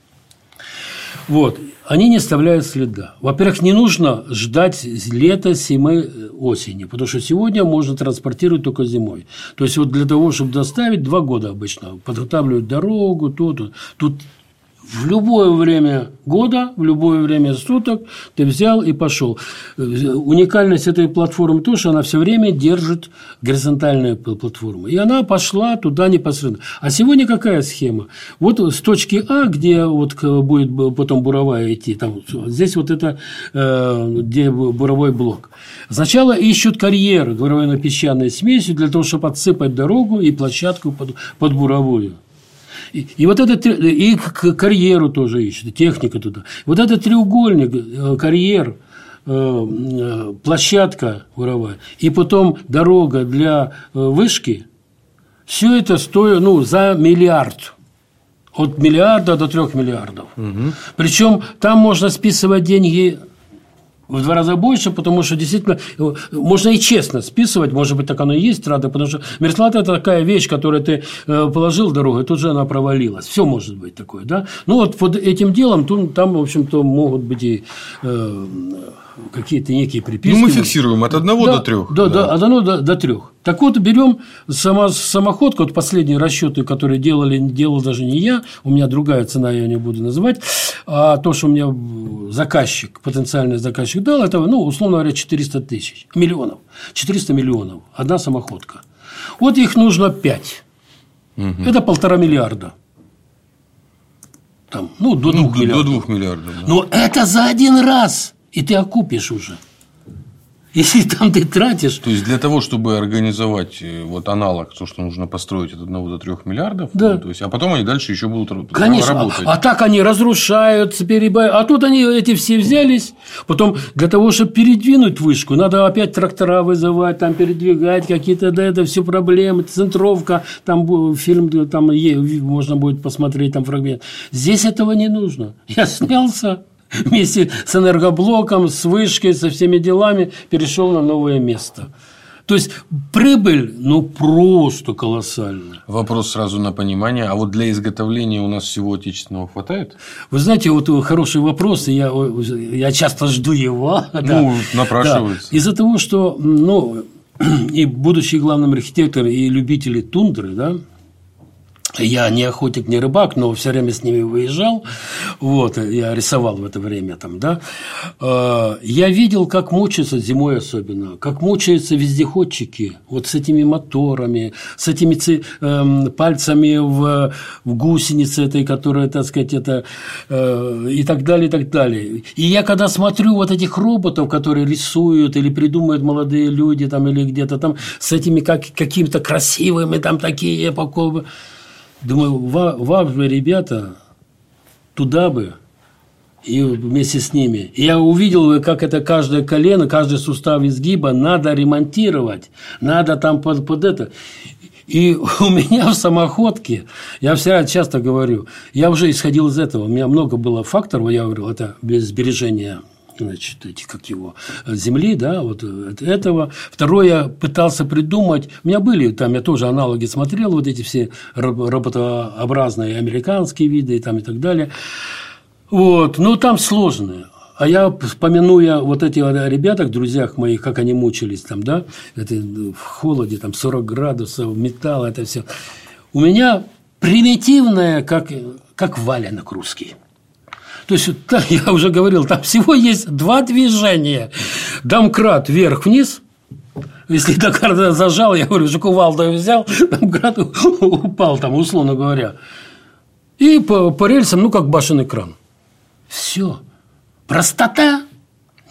Вот. Они не оставляют следа. Во-первых, не нужно ждать лета, зимы, осени, потому что сегодня можно транспортировать только зимой. То есть, вот для того, чтобы доставить, два года обычно подготавливают дорогу, то, то. Тут в любое время года, в любое время суток ты взял и пошел. Уникальность этой платформы то, что она все время держит горизонтальную платформу. И она пошла туда непосредственно. А сегодня какая схема? Вот с точки А, где вот будет потом буровая идти, там, здесь вот это э, где буровой блок. Сначала ищут карьер буровой-песчаной смесью для того, чтобы отсыпать дорогу и площадку под, под буровую. И, и вот этот и карьеру тоже ищет, техника туда. Вот этот треугольник, э, карьер, э, э, площадка буровая, и потом дорога для вышки, все это стоит ну, за миллиард. От миллиарда до трех миллиардов. Угу. Причем там можно списывать деньги в два раза больше, потому что действительно э, можно и честно списывать, может быть, так оно и есть, рада, потому что мерзлота – это такая вещь, которую ты э, положил и тут же она провалилась. Все может быть такое, да? Ну, вот под этим делом там, в общем-то, могут быть и э, какие-то некие приписки. Ну, мы фиксируем от одного да, до трех. Да, да, от одного до, до трех. Так вот, берем само, самоходку, вот последние расчеты, которые делали, делал даже не я, у меня другая цена, я не буду называть, а то, что у меня заказчик, потенциальный заказчик дал, это, ну, условно говоря, 400 тысяч, миллионов. 400 миллионов. Одна самоходка. Вот их нужно 5. Угу. Это полтора миллиарда. Там, ну, до двух ну, миллиардов. До двух миллиардов. Да. Но это за один раз. И ты окупишь уже. Если там ты тратишь... То есть, для того, чтобы организовать э, вот аналог, то, что нужно построить от 1 до 3 миллиардов, да. ну, то есть, а потом они дальше еще будут Конечно. работать. А, а так они разрушаются, перебивают. А тут они эти все взялись. Потом для того, чтобы передвинуть вышку, надо опять трактора вызывать, там передвигать какие-то, да, это все проблемы, центровка, там фильм, там можно будет посмотреть, там фрагмент. Здесь этого не нужно. Я снялся, (laughs) вместе с энергоблоком, с вышкой, со всеми делами перешел на новое место. То есть прибыль, ну просто колоссальная. Вопрос сразу на понимание. А вот для изготовления у нас всего отечественного хватает? Вы знаете, вот хороший вопрос, и я, я часто жду его. (laughs) Ну, да. напрашивается. Да. Из-за того, что ну, (clears throat) и будущий главным архитектор, и любители тундры, да, я не охотник, не рыбак, но все время с ними выезжал. Вот, я рисовал в это время там, да. Э, я видел, как мучаются зимой особенно, как мучаются вездеходчики вот с этими моторами, с этими эм, пальцами в, в гусенице этой, которая, так сказать, это э, и так далее, и так далее. И я когда смотрю вот этих роботов, которые рисуют или придумывают молодые люди там или где-то там с этими как, какими-то красивыми там такие эпоковые Думаю, вам же, ребята, туда бы, и вместе с ними. И я увидел, как это каждое колено, каждый сустав изгиба надо ремонтировать, надо там под, под это. И (laughs) у меня в самоходке, я всегда часто говорю, я уже исходил из этого, у меня много было факторов, я говорил, это без значит, эти, как его, земли, да, вот этого. Второе, я пытался придумать, у меня были, там я тоже аналоги смотрел, вот эти все роботообразные американские виды и там и так далее. Вот, но там сложные. А я, вспоминуя вот эти ребятах, друзьях моих, как они мучились там, да, это в холоде, там 40 градусов, металл, это все. У меня примитивное, как, как валенок русский. То есть, (laughs) я уже говорил, там всего есть два движения. Домкрат вверх-вниз, если Дакар зажал, я говорю, что кувалду взял, (laughs) домкрат упал там, условно говоря. И по, по рельсам, ну, как башенный кран. Все. Простота.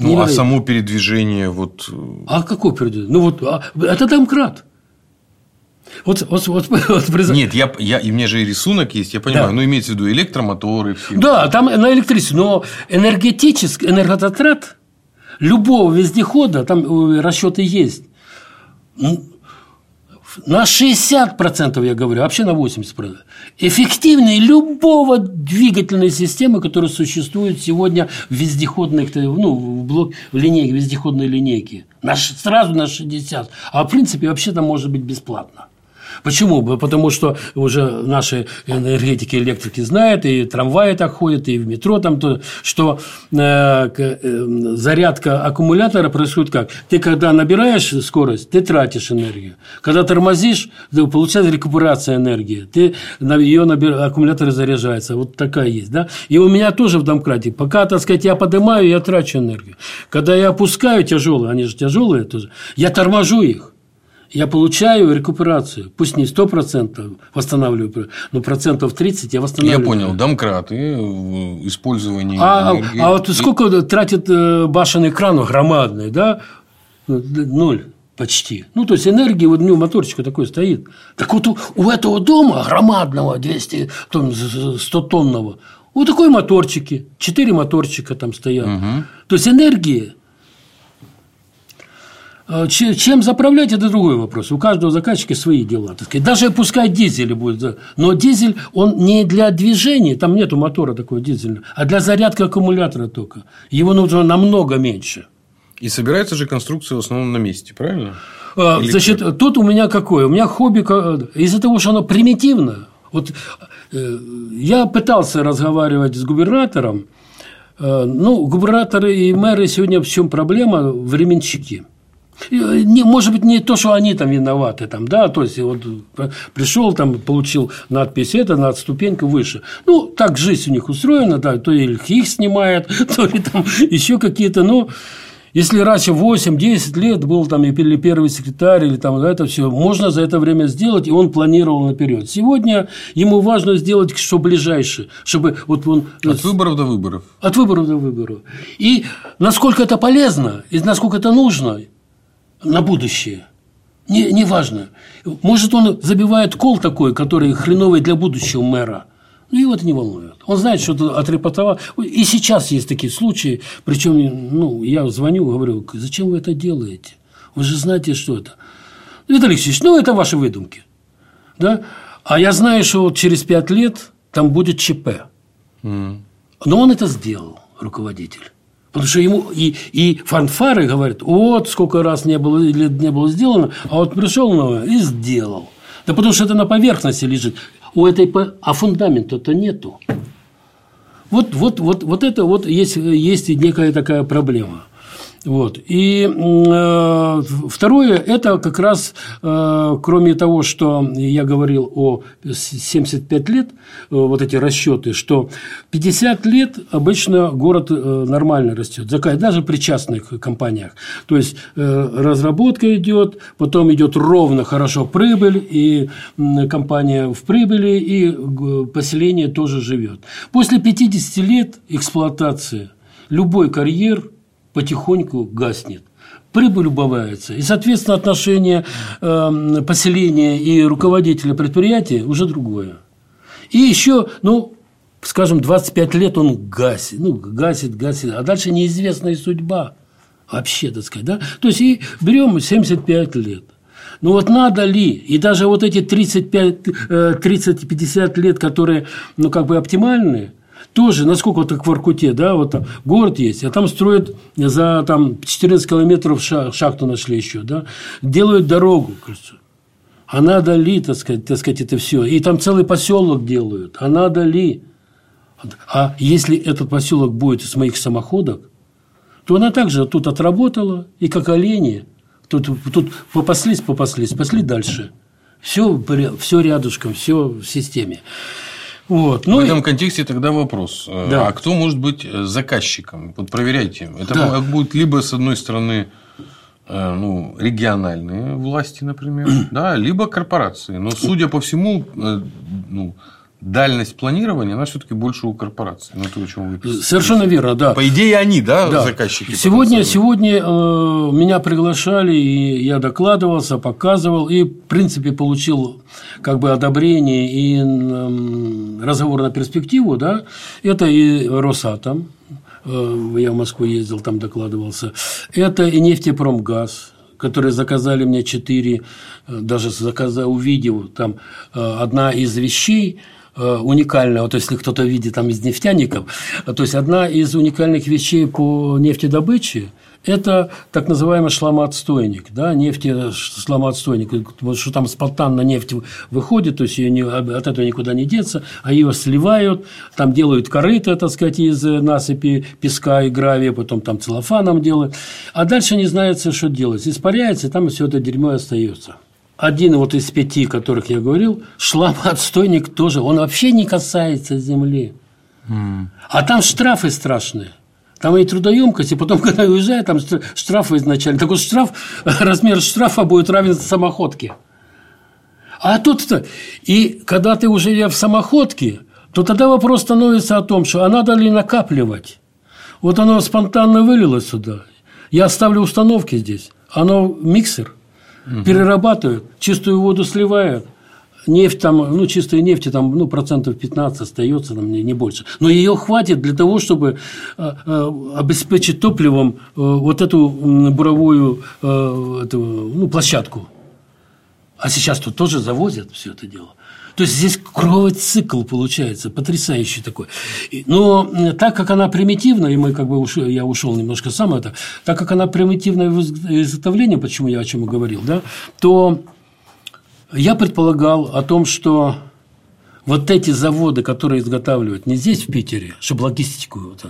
Ну, а само передвижение вот... А какое передвижение? Ну, вот, а, это домкрат. Вот, вот, вот, (laughs) вот, Нет, я, я, и мне же и рисунок есть, я понимаю, да. но имеется в виду электромоторы. Все. Да, там на электричестве, но энергетический энергозатрат любого вездехода, там э, расчеты есть, на 60%, я говорю, вообще на 80%, эффективнее любого двигательной системы, которая существует сегодня в вездеходных, ну, в, блок, в линейке, вездеходной линейке. На, сразу на 60%. А в принципе, вообще там может быть бесплатно. Почему? Потому что уже наши энергетики, электрики знают, и трамваи так ходят, и в метро там, то, что э, э, зарядка аккумулятора происходит как? Ты когда набираешь скорость, ты тратишь энергию. Когда тормозишь, получается рекуперация энергии. Ты ее набир... аккумулятор заряжается. Вот такая есть. Да? И у меня тоже в домкрате. Пока, так сказать, я поднимаю, я трачу энергию. Когда я опускаю тяжелые, они же тяжелые тоже, я торможу их я получаю рекуперацию. Пусть не 100% восстанавливаю, но процентов 30 я восстанавливаю. Я понял. Домкраты, использование а, энергии. А вот сколько тратит э, башенный кран громадный, да? Ноль почти. Ну, то есть, энергии, вот у него моторчик такой стоит. Так вот, у, этого дома громадного, 200, там, 100 тонного, вот такой моторчики, 4 моторчика там стоят. Угу. То есть, энергии а, чем заправлять, это другой вопрос. У каждого заказчика свои дела. Так сказать. Даже пускай дизель будет. Но дизель, он не для движения, там нету мотора такого дизельного, а для зарядки аккумулятора только. Его нужно намного меньше. И собирается же конструкция в основном на месте, правильно? А, Или Значит, как? тут у меня какое? У меня хобби из-за того, что оно примитивно. Вот э, я пытался разговаривать с губернатором. Э, ну, губернаторы и мэры сегодня в чем проблема? Временщики. Не, может быть, не то, что они там виноваты, там, да, то есть вот пришел, там, получил надпись это, на ступеньку выше. Ну, так жизнь у них устроена, да, то ли их снимает, (laughs) то ли там еще какие-то, ну, Если раньше 8-10 лет был там или первый секретарь, или там это все, можно за это время сделать, и он планировал наперед. Сегодня ему важно сделать, что ближайшее, чтобы вот он... От выборов до выборов. От выборов до выборов. И насколько это полезно, и насколько это нужно на будущее. Не, не важно. Может, он забивает кол такой, который хреновый для будущего мэра – ну, его это не волнует. Он знает, что отрепетовал. И сейчас есть такие случаи. Причем, ну, я звоню, говорю, зачем вы это делаете? Вы же знаете, что это. Виталий Алексеевич, ну, это ваши выдумки. Да? А я знаю, что вот через пять лет там будет ЧП. Mm. Но он это сделал, руководитель. Потому что ему и, и фанфары говорят, вот сколько раз не было, не было сделано, а вот пришел новый и сделал. Да потому что это на поверхности лежит у этой, а фундамента-то нету. Вот, вот, вот, вот это вот есть, есть некая такая проблема. Вот. И э, второе, это как раз, э, кроме того, что я говорил о 75 лет, э, вот эти расчеты, что 50 лет обычно город э, нормально растет, даже при частных компаниях. То есть э, разработка идет, потом идет ровно хорошо прибыль, и компания в прибыли, и поселение тоже живет. После 50 лет эксплуатации любой карьер – потихоньку гаснет. Прибыль убавляется. И, соответственно, отношение э, поселения и руководителя предприятия уже другое. И еще, ну, скажем, 25 лет он гасит, ну, гасит, гасит, а дальше неизвестная судьба вообще, так сказать, да? То есть, и берем 75 лет. Ну вот надо ли? И даже вот эти 35-50 э, лет, которые, ну, как бы оптимальные, тоже, насколько вот в Воркуте, да, вот там город есть, а там строят за там, 14 километров шахту нашли еще, да, делают дорогу, кажется. А надо ли, так сказать, так сказать, это все? И там целый поселок делают. А надо ли? А если этот поселок будет из моих самоходок, то она также тут отработала, и как олени, тут, тут попаслись, попаслись, пошли дальше. Все, все рядышком, все в системе. Вот. Ну, в этом и... контексте тогда вопрос. Э, да. А кто может быть э, заказчиком? Вот проверяйте. Это да. будет либо, с одной стороны, э, ну, региональные власти, например, (clears throat) да, либо корпорации. Но, судя по всему, ну, дальность планирования, она все-таки больше у корпораций. Ну, то, о чем вы Совершенно верно, да. По идее, они, да, да. заказчики. Сегодня, сегодня э, меня приглашали, и я докладывался, показывал, и, в принципе, получил как бы одобрение и э, разговор на перспективу, да. Это и Росатом, э, я в Москву ездил, там докладывался. Это и нефтепромгаз, которые заказали мне четыре, э, даже заказа увидел, там э, одна из вещей – уникальная, вот если кто-то видит там из нефтяников, то есть одна из уникальных вещей по нефтедобыче – это так называемый шламоотстойник, да, нефти шламоотстойник, что там спонтанно нефть выходит, то есть ее не, от этого никуда не деться, а ее сливают, там делают корыто, так сказать, из насыпи песка и гравия, потом там целлофаном делают, а дальше не знается, что делать, испаряется, и там все это дерьмо остается один вот из пяти, которых я говорил, шламоотстойник (laughs) тоже, он вообще не касается земли. Mm. А там штрафы страшные. Там и трудоемкость, и потом, (laughs) когда уезжает, там штрафы изначально. Так вот, штраф, (laughs) размер штрафа будет равен самоходке. А тут-то, и когда ты уже в самоходке, то тогда вопрос становится о том, что а надо ли накапливать. Вот оно спонтанно вылилось сюда. Я оставлю установки здесь. Оно миксер угу. перерабатывают, чистую воду сливают, нефть там, ну, чистой нефти там, ну, процентов 15 остается, там, не, не больше. Но ее хватит для того, чтобы э, э, обеспечить топливом э, вот эту буровую эту, ну, площадку. А сейчас тут тоже завозят все это дело. То есть здесь кровый цикл получается, потрясающий такой. Но так как она примитивна, и мы как бы ушел, я ушел немножко сам это, так как она примитивная в изготовлении, почему я о чем и говорил, да, то я предполагал о том, что вот эти заводы, которые изготавливают не здесь, в Питере, чтобы логистику, вот,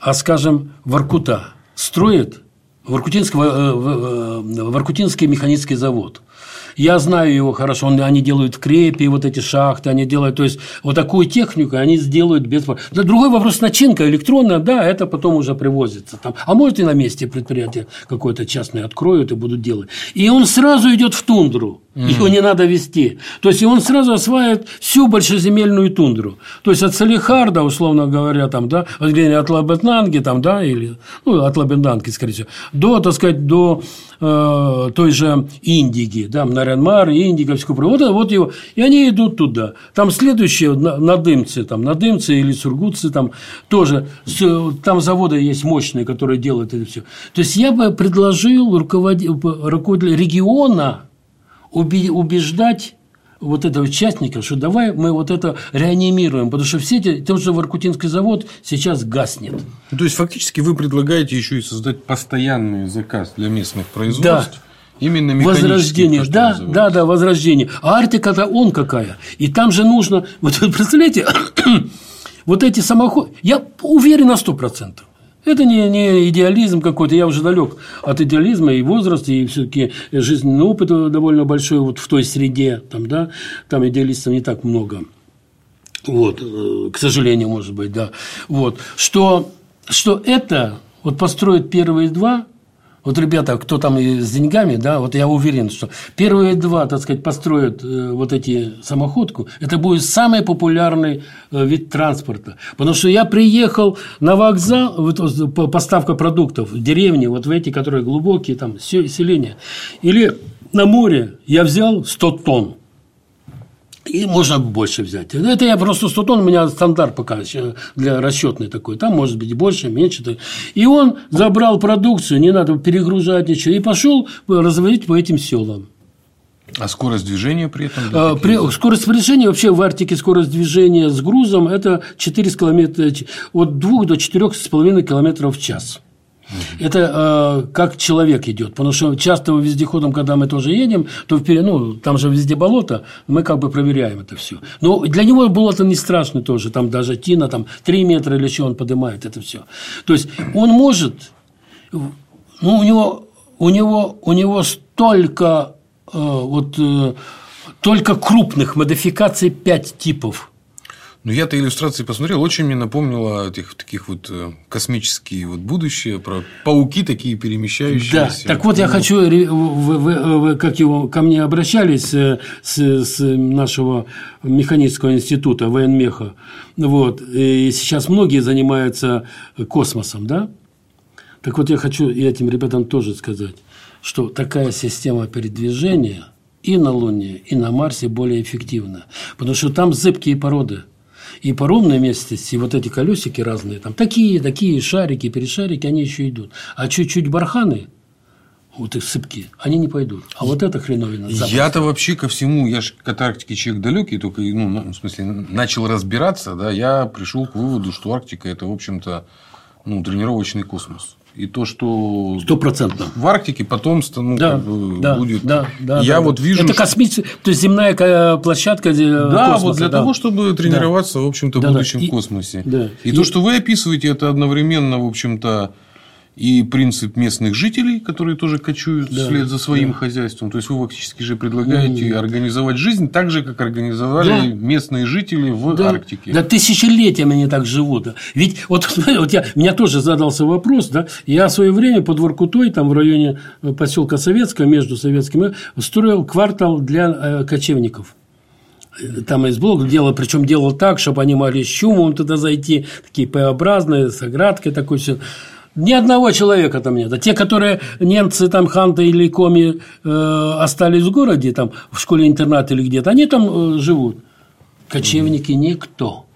а, скажем, в Аркута строят Воркутинский, э, Воркутинский механический завод – Я знаю его хорошо. Он, они делают крепи, вот эти шахты, они делают. То есть, вот такую технику они сделают без. Да, другой вопрос начинка электронная, да, это потом уже привозится. Там. А может и на месте предприятие какое-то частное откроют и будут делать. И он сразу идет в тундру. Mm. Его не надо вести. То есть, и он сразу осваивает всю большеземельную тундру. То есть, от Салехарда, условно говоря, там, да, от Лабытнанги, там, да, или, ну, от Лабытнанги, скорее всего, до, так сказать, до э, той же Индиги, да, Нарьян-Мар, Индига, все вот, вот его, и они идут туда. Там следующие, надымцы, там, надымцы или сургутцы, там тоже, там заводы есть мощные, которые делают это все. То есть, я бы предложил руководителю региона, убеждать вот этого участника, что давай мы вот это реанимируем, потому что все эти, тот же Воркутинский завод сейчас гаснет. Ну, то есть, фактически вы предлагаете еще и создать постоянный заказ для местных производств. Да. Именно Возрождение, да, да, да, возрождение. А Арктика это он какая. И там же нужно, вот представляете, (coughs) вот эти самоходы, я уверен на сто процентов. Это не, не идеализм какой-то, я уже далек от идеализма и возраста, и все-таки жизненный опыт довольно большой вот в той среде, там, да, там идеалистов не так много. Вот, э, к сожалению, может быть, да. Вот, что, что это, вот построить первые два, вот, ребята, кто там с деньгами, да, вот я уверен, что первые два, так сказать, построят э, вот эти самоходку, это будет самый популярный э, вид транспорта. Потому что я приехал на вокзал, вот, поставка продуктов в деревне, вот в эти, которые глубокие, там, селения, или на море я взял 100 тонн. И можно больше взять. Ну, это я просто 100 тонн, у меня стандарт пока для расчетный такой. Там может быть больше, меньше. И он забрал продукцию, не надо перегружать ничего, и пошел разводить по этим селам. А скорость движения при этом? А, при, скорость движения, вообще в Арктике скорость движения с грузом – это 4 километра, от 2 до 4,5 километров в час. Это э, как человек идет. Потому что часто вездеходом, когда мы тоже едем, то вперед, ну, там же везде болото, мы как бы проверяем это все. Но для него болото не страшно тоже. Там даже тина, там 3 метра или что он поднимает это все. То есть он может, ну, у него, у него, у него столько э, вот э, только крупных модификаций 5 типов ну, я-то иллюстрации посмотрел, очень мне напомнило этих таких вот э, космические вот будущее, про пауки такие перемещающиеся. Да, так вот я хочу, вы, вы, вы, как его ко мне обращались э, с, с нашего механического института военмеха, вот, и сейчас многие занимаются космосом, да? Так вот я хочу и этим ребятам тоже сказать, что такая система передвижения и на Луне, и на Марсе более эффективна, потому что там зыбкие породы – и по ровной местности вот эти колесики разные, там такие, такие шарики, перешарики, они еще идут. А чуть-чуть барханы, вот их сыпки, они не пойдут. А вот это хреновина. Я-то вообще ко всему, я же к Антарктике человек далекий, только, ну, в смысле, начал разбираться, да, я пришел к выводу, что Арктика – это, в общем-то, ну, тренировочный космос. И то, что стопроцентно в Арктике потомство ну, да, как бы да, будет. Да, да, я да, вот вижу. Это космическая, то есть земная площадка Да, космоса, вот для да. того, чтобы тренироваться, да. в общем-то, да, в будущем да. космосе. Да. И, и то, что вы описываете, это одновременно, в общем-то, и принцип местных жителей, которые тоже кочуют да, вслед за своим да. хозяйством. То есть вы фактически же предлагаете mm. организовать жизнь так же, как организовали да. местные жители в да. Арктике. Да тысячелетиями они так живут. Ведь вот, (laughs) вот я, меня тоже задался вопрос, да, я в свое время под Воркутой, там в районе поселка Советского, между советскими, строил квартал для э, кочевников там из блока делал, причем делал так, чтобы они могли с чумом туда зайти, такие П-образные, с оградкой такой все. Ни одного человека там нет. А те, которые немцы, там, ханты или коми э, остались в городе, там, в школе-интернат или где-то, они там э, живут. Кочевники mm никто.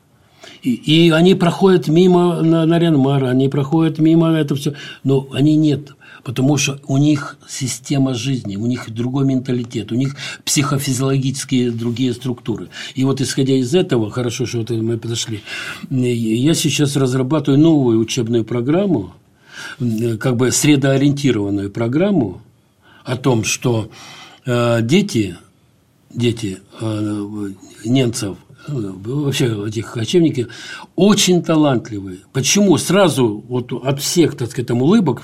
И, и они проходят мимо на, на они проходят мимо это все, но они нет. Потому что у них система жизни, у них другой менталитет, у них психофизиологические другие структуры. И вот исходя из этого, хорошо, что вот мы подошли, я сейчас разрабатываю новую учебную программу, как бы средоориентированную программу о том, что э, дети, дети э, немцев, э, вообще этих кочевники, очень талантливые. Почему? Сразу вот от всех, так сказать, там улыбок,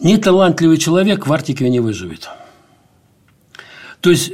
неталантливый человек в Арктике не выживет. То есть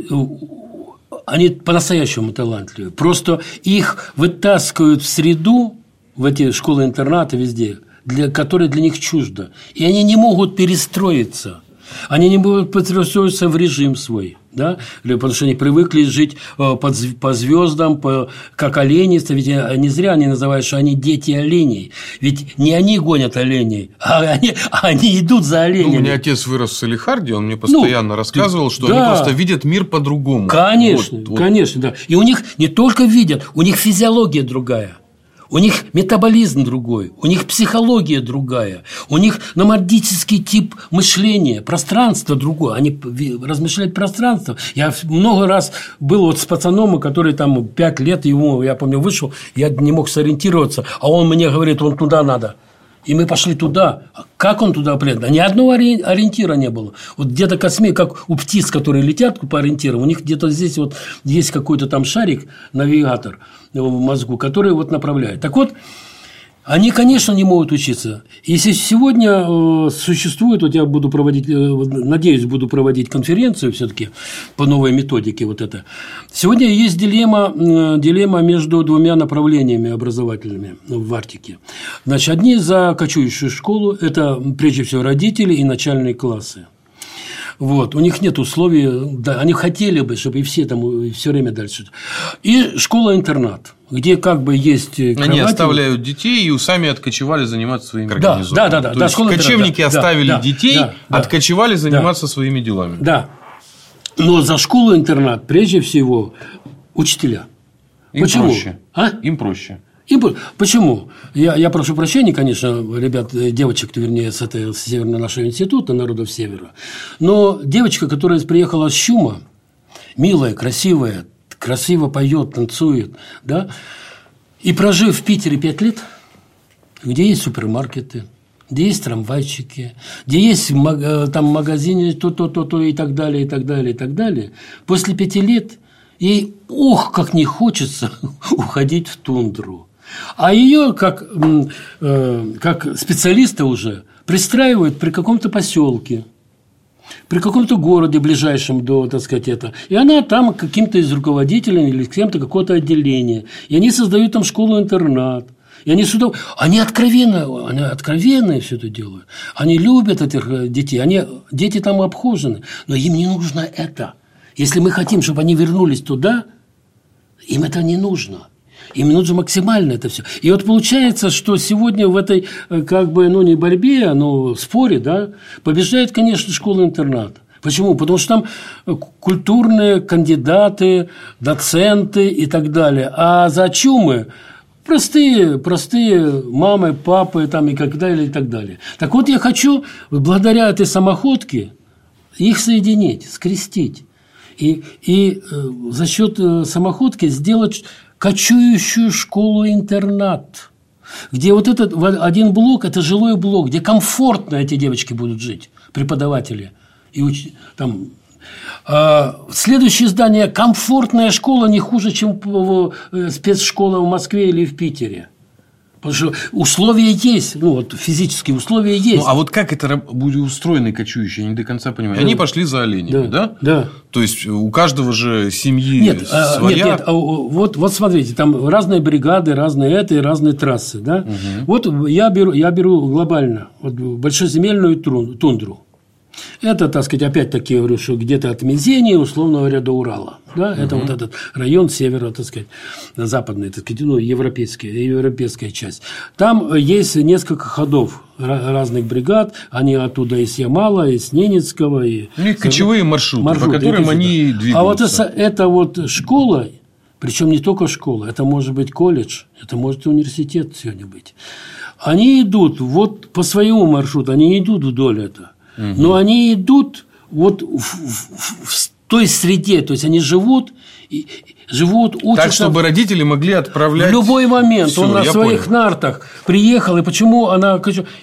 они по-настоящему талантливые. Просто их вытаскивают в среду, в эти школы-интернаты везде, для, которые для них чуждо. И они не могут перестроиться. Они не могут перестроиться в режим свой да, потому что они привыкли жить э, под, по звездам, по, как олени, ведь не зря они называют, что они дети оленей, ведь не они гонят оленей, а они, они идут за оленями. Ну, у меня отец вырос в Салихарде, он мне постоянно ну, рассказывал, что да. они просто видят мир по-другому. Конечно, вот, вот. конечно, да. И у них не только видят, у них физиология другая. У них метаболизм другой, у них психология другая, у них номадический тип мышления, пространство другое. Они размышляют пространство. Я много раз был вот с пацаном, который там пять лет ему, я помню, вышел, я не мог сориентироваться, а он мне говорит, он туда надо. И мы пошли туда. Как он туда придет? Ни одного ориентира не было. Вот где-то косми, как у птиц, которые летят по ориентирам, у них где-то здесь вот есть какой-то там шарик, навигатор в мозгу, который вот направляет. Так вот, они, конечно, не могут учиться. Если сегодня э, существует, вот я буду проводить, э, надеюсь, буду проводить конференцию все-таки по новой методике вот это. Сегодня есть дилемма, дилемма между двумя направлениями образовательными в Арктике. Значит, одни за кочующую школу, это прежде всего родители и начальные классы. Вот. У них нет условий, да, они хотели бы, чтобы и все там все время дальше. И школа-интернат, где как бы есть кровати. Они оставляют детей и сами откочевали заниматься своими да, Да, да, да. То да, есть, кочевники да, оставили да, детей, да, откочевали заниматься да, своими делами. Да. Но за школу-интернат прежде всего учителя. Им Почему? проще. А? Им проще. И почему? Я, я прошу прощения, конечно, ребят, э, девочек, вернее, с, этой, с Северного нашего института народов Севера, но девочка, которая приехала с Щума, милая, красивая, красиво поет, танцует, да, и прожив в Питере пять лет, где есть супермаркеты, где есть трамвайчики, где есть э, там магазины, то-то, то-то и так далее, и так далее, и так далее, после пяти лет ей, ох, как не хочется (laughs) уходить в тундру. А ее, как, э, как специалиста уже, пристраивают при каком-то поселке, при каком-то городе ближайшем до, так сказать, это. И она там каким-то из руководителей или кем-то какое-то отделение. И они создают там школу-интернат. И они сюда, они откровенно, они откровенно все это делают. Они любят этих э, детей, они, дети там обхожены, но им не нужно это. Если мы хотим, чтобы они вернулись туда, им это не нужно. Им нужно максимально это все. И вот получается, что сегодня в этой, э, как бы, ну, не борьбе, но споре, да, побеждает, конечно, школа-интернат. Почему? Потому что там э, культурные кандидаты, доценты и так далее. А за чумы простые, простые мамы, папы там и так далее, и так далее. Так вот, я хочу благодаря этой самоходке их соединить, скрестить. И, и э, за счет самоходки сделать кочующую школу-интернат, где вот этот один блок – это жилой блок, где комфортно эти девочки будут жить, преподаватели. И уч... там а, Следующее здание – комфортная школа не хуже, чем э, спецшкола в Москве или в Питере. Потому что условия есть, ну вот физические условия есть. Ну, а вот как это будет устроено кочующие, я не до конца понимаю. Да. Они пошли за оленями, да? Да. да. То есть у каждого же семьи нет, а, своя. Нет, нет, а, вот, вот смотрите, там разные бригады, разные это и разные трассы, да. Угу. Вот я беру, я беру глобально вот большеземельную тундру. Это, так сказать, опять-таки, я говорю, что где-то от Мизени, условно говоря, до Урала. Да? Угу. Это вот этот район севера, так сказать, западный, так сказать, ну, европейская, европейская часть. Там есть несколько ходов разных бригад, они оттуда из Ямала, из Ненецкого. И... Кочевые маршруты, маршруты, по которым они двигаются. А вот это, это вот школа, причем не только школа, это может быть колледж, это может университет сегодня быть. Они идут вот по своему маршруту, они идут вдоль этого но они идут вот в, в, в той среде, то есть они живут и живут, учатся. Так, чтобы родители могли отправлять. В любой момент. Все, он на своих понял. нартах приехал, и почему она.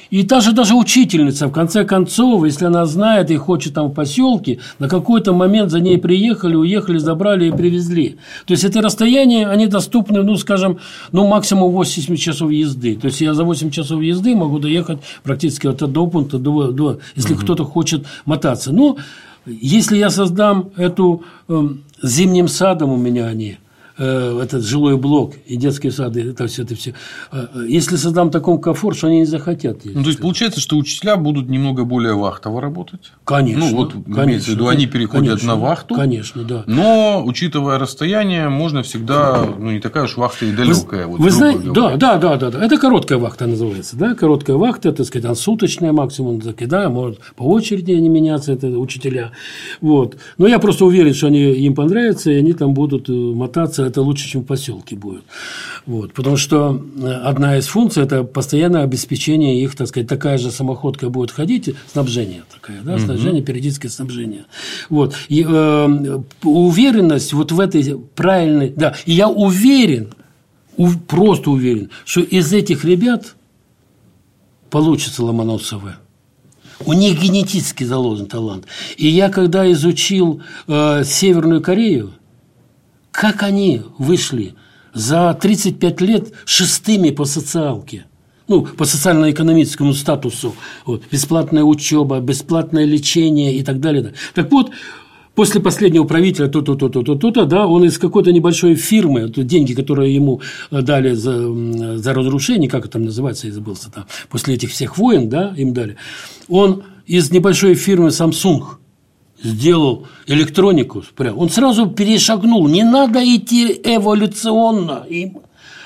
И даже, даже учительница, в конце концов, если она знает и хочет там в поселке, на какой-то момент за ней приехали, уехали, забрали и привезли. То есть это расстояние, они доступны, ну, скажем, ну, максимум 8 часов езды. То есть я за 8 часов езды могу доехать практически от одного пункта до. до если угу. кто-то хочет мотаться. Ну, если я создам эту э, зимним садом у меня они – этот жилой блок и детские сады, это все, это все. Э, если создам таком комфорт, что они не захотят. Ну, то есть, получается, что учителя будут немного более вахтово работать? Конечно. Ну, вот, конечно, имеется в виду, они переходят конечно, на вахту. Конечно, да. Но, учитывая расстояние, можно всегда, ну, не такая уж вахта и далекая. Вы, вот, вы знаете, да, да, да, да, да. Это короткая вахта называется, да, короткая вахта, так сказать, суточная максимум, так, да, может по очереди они меняться, это учителя. Вот. Но я просто уверен, что они, им понравится, и они там будут э, мотаться это лучше, чем в поселке будет. Вот. Потому что э, одна из функций – это постоянное обеспечение их, так сказать, такая же самоходка будет ходить, снабжение такое, да, снабжение, периодическое снабжение. Вот. И, э, уверенность вот в этой правильной… Да, и я уверен, просто уверен, что из этих ребят получится Ломоносовы. У них генетически заложен талант. И я, когда изучил э, Северную Корею, как они вышли за 35 лет шестыми по социалке? ну, по социально-экономическому статусу, вот, бесплатная учеба, бесплатное лечение и так далее. Так вот, после последнего правителя то-то, то-то, то-то, да, он из какой-то небольшой фирмы, деньги, которые ему дали за, за разрушение, как это там называется, я забылся там, после этих всех войн, да, им дали, он из небольшой фирмы Samsung – сделал электронику, он сразу перешагнул. Не надо идти эволюционно. Им.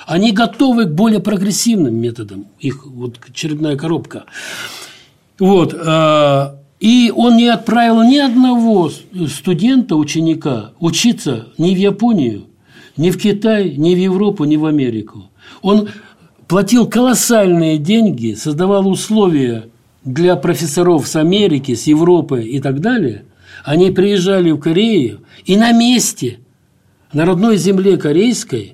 Они готовы к более прогрессивным методам. Их вот очередная коробка. Вот. А, и он не отправил ни одного студента, ученика учиться ни в Японию, ни в Китай, ни в Европу, ни в Америку. Он платил колоссальные деньги, создавал условия для профессоров с Америки, с Европы и так далее – они приезжали в Корею и на месте, на родной земле корейской,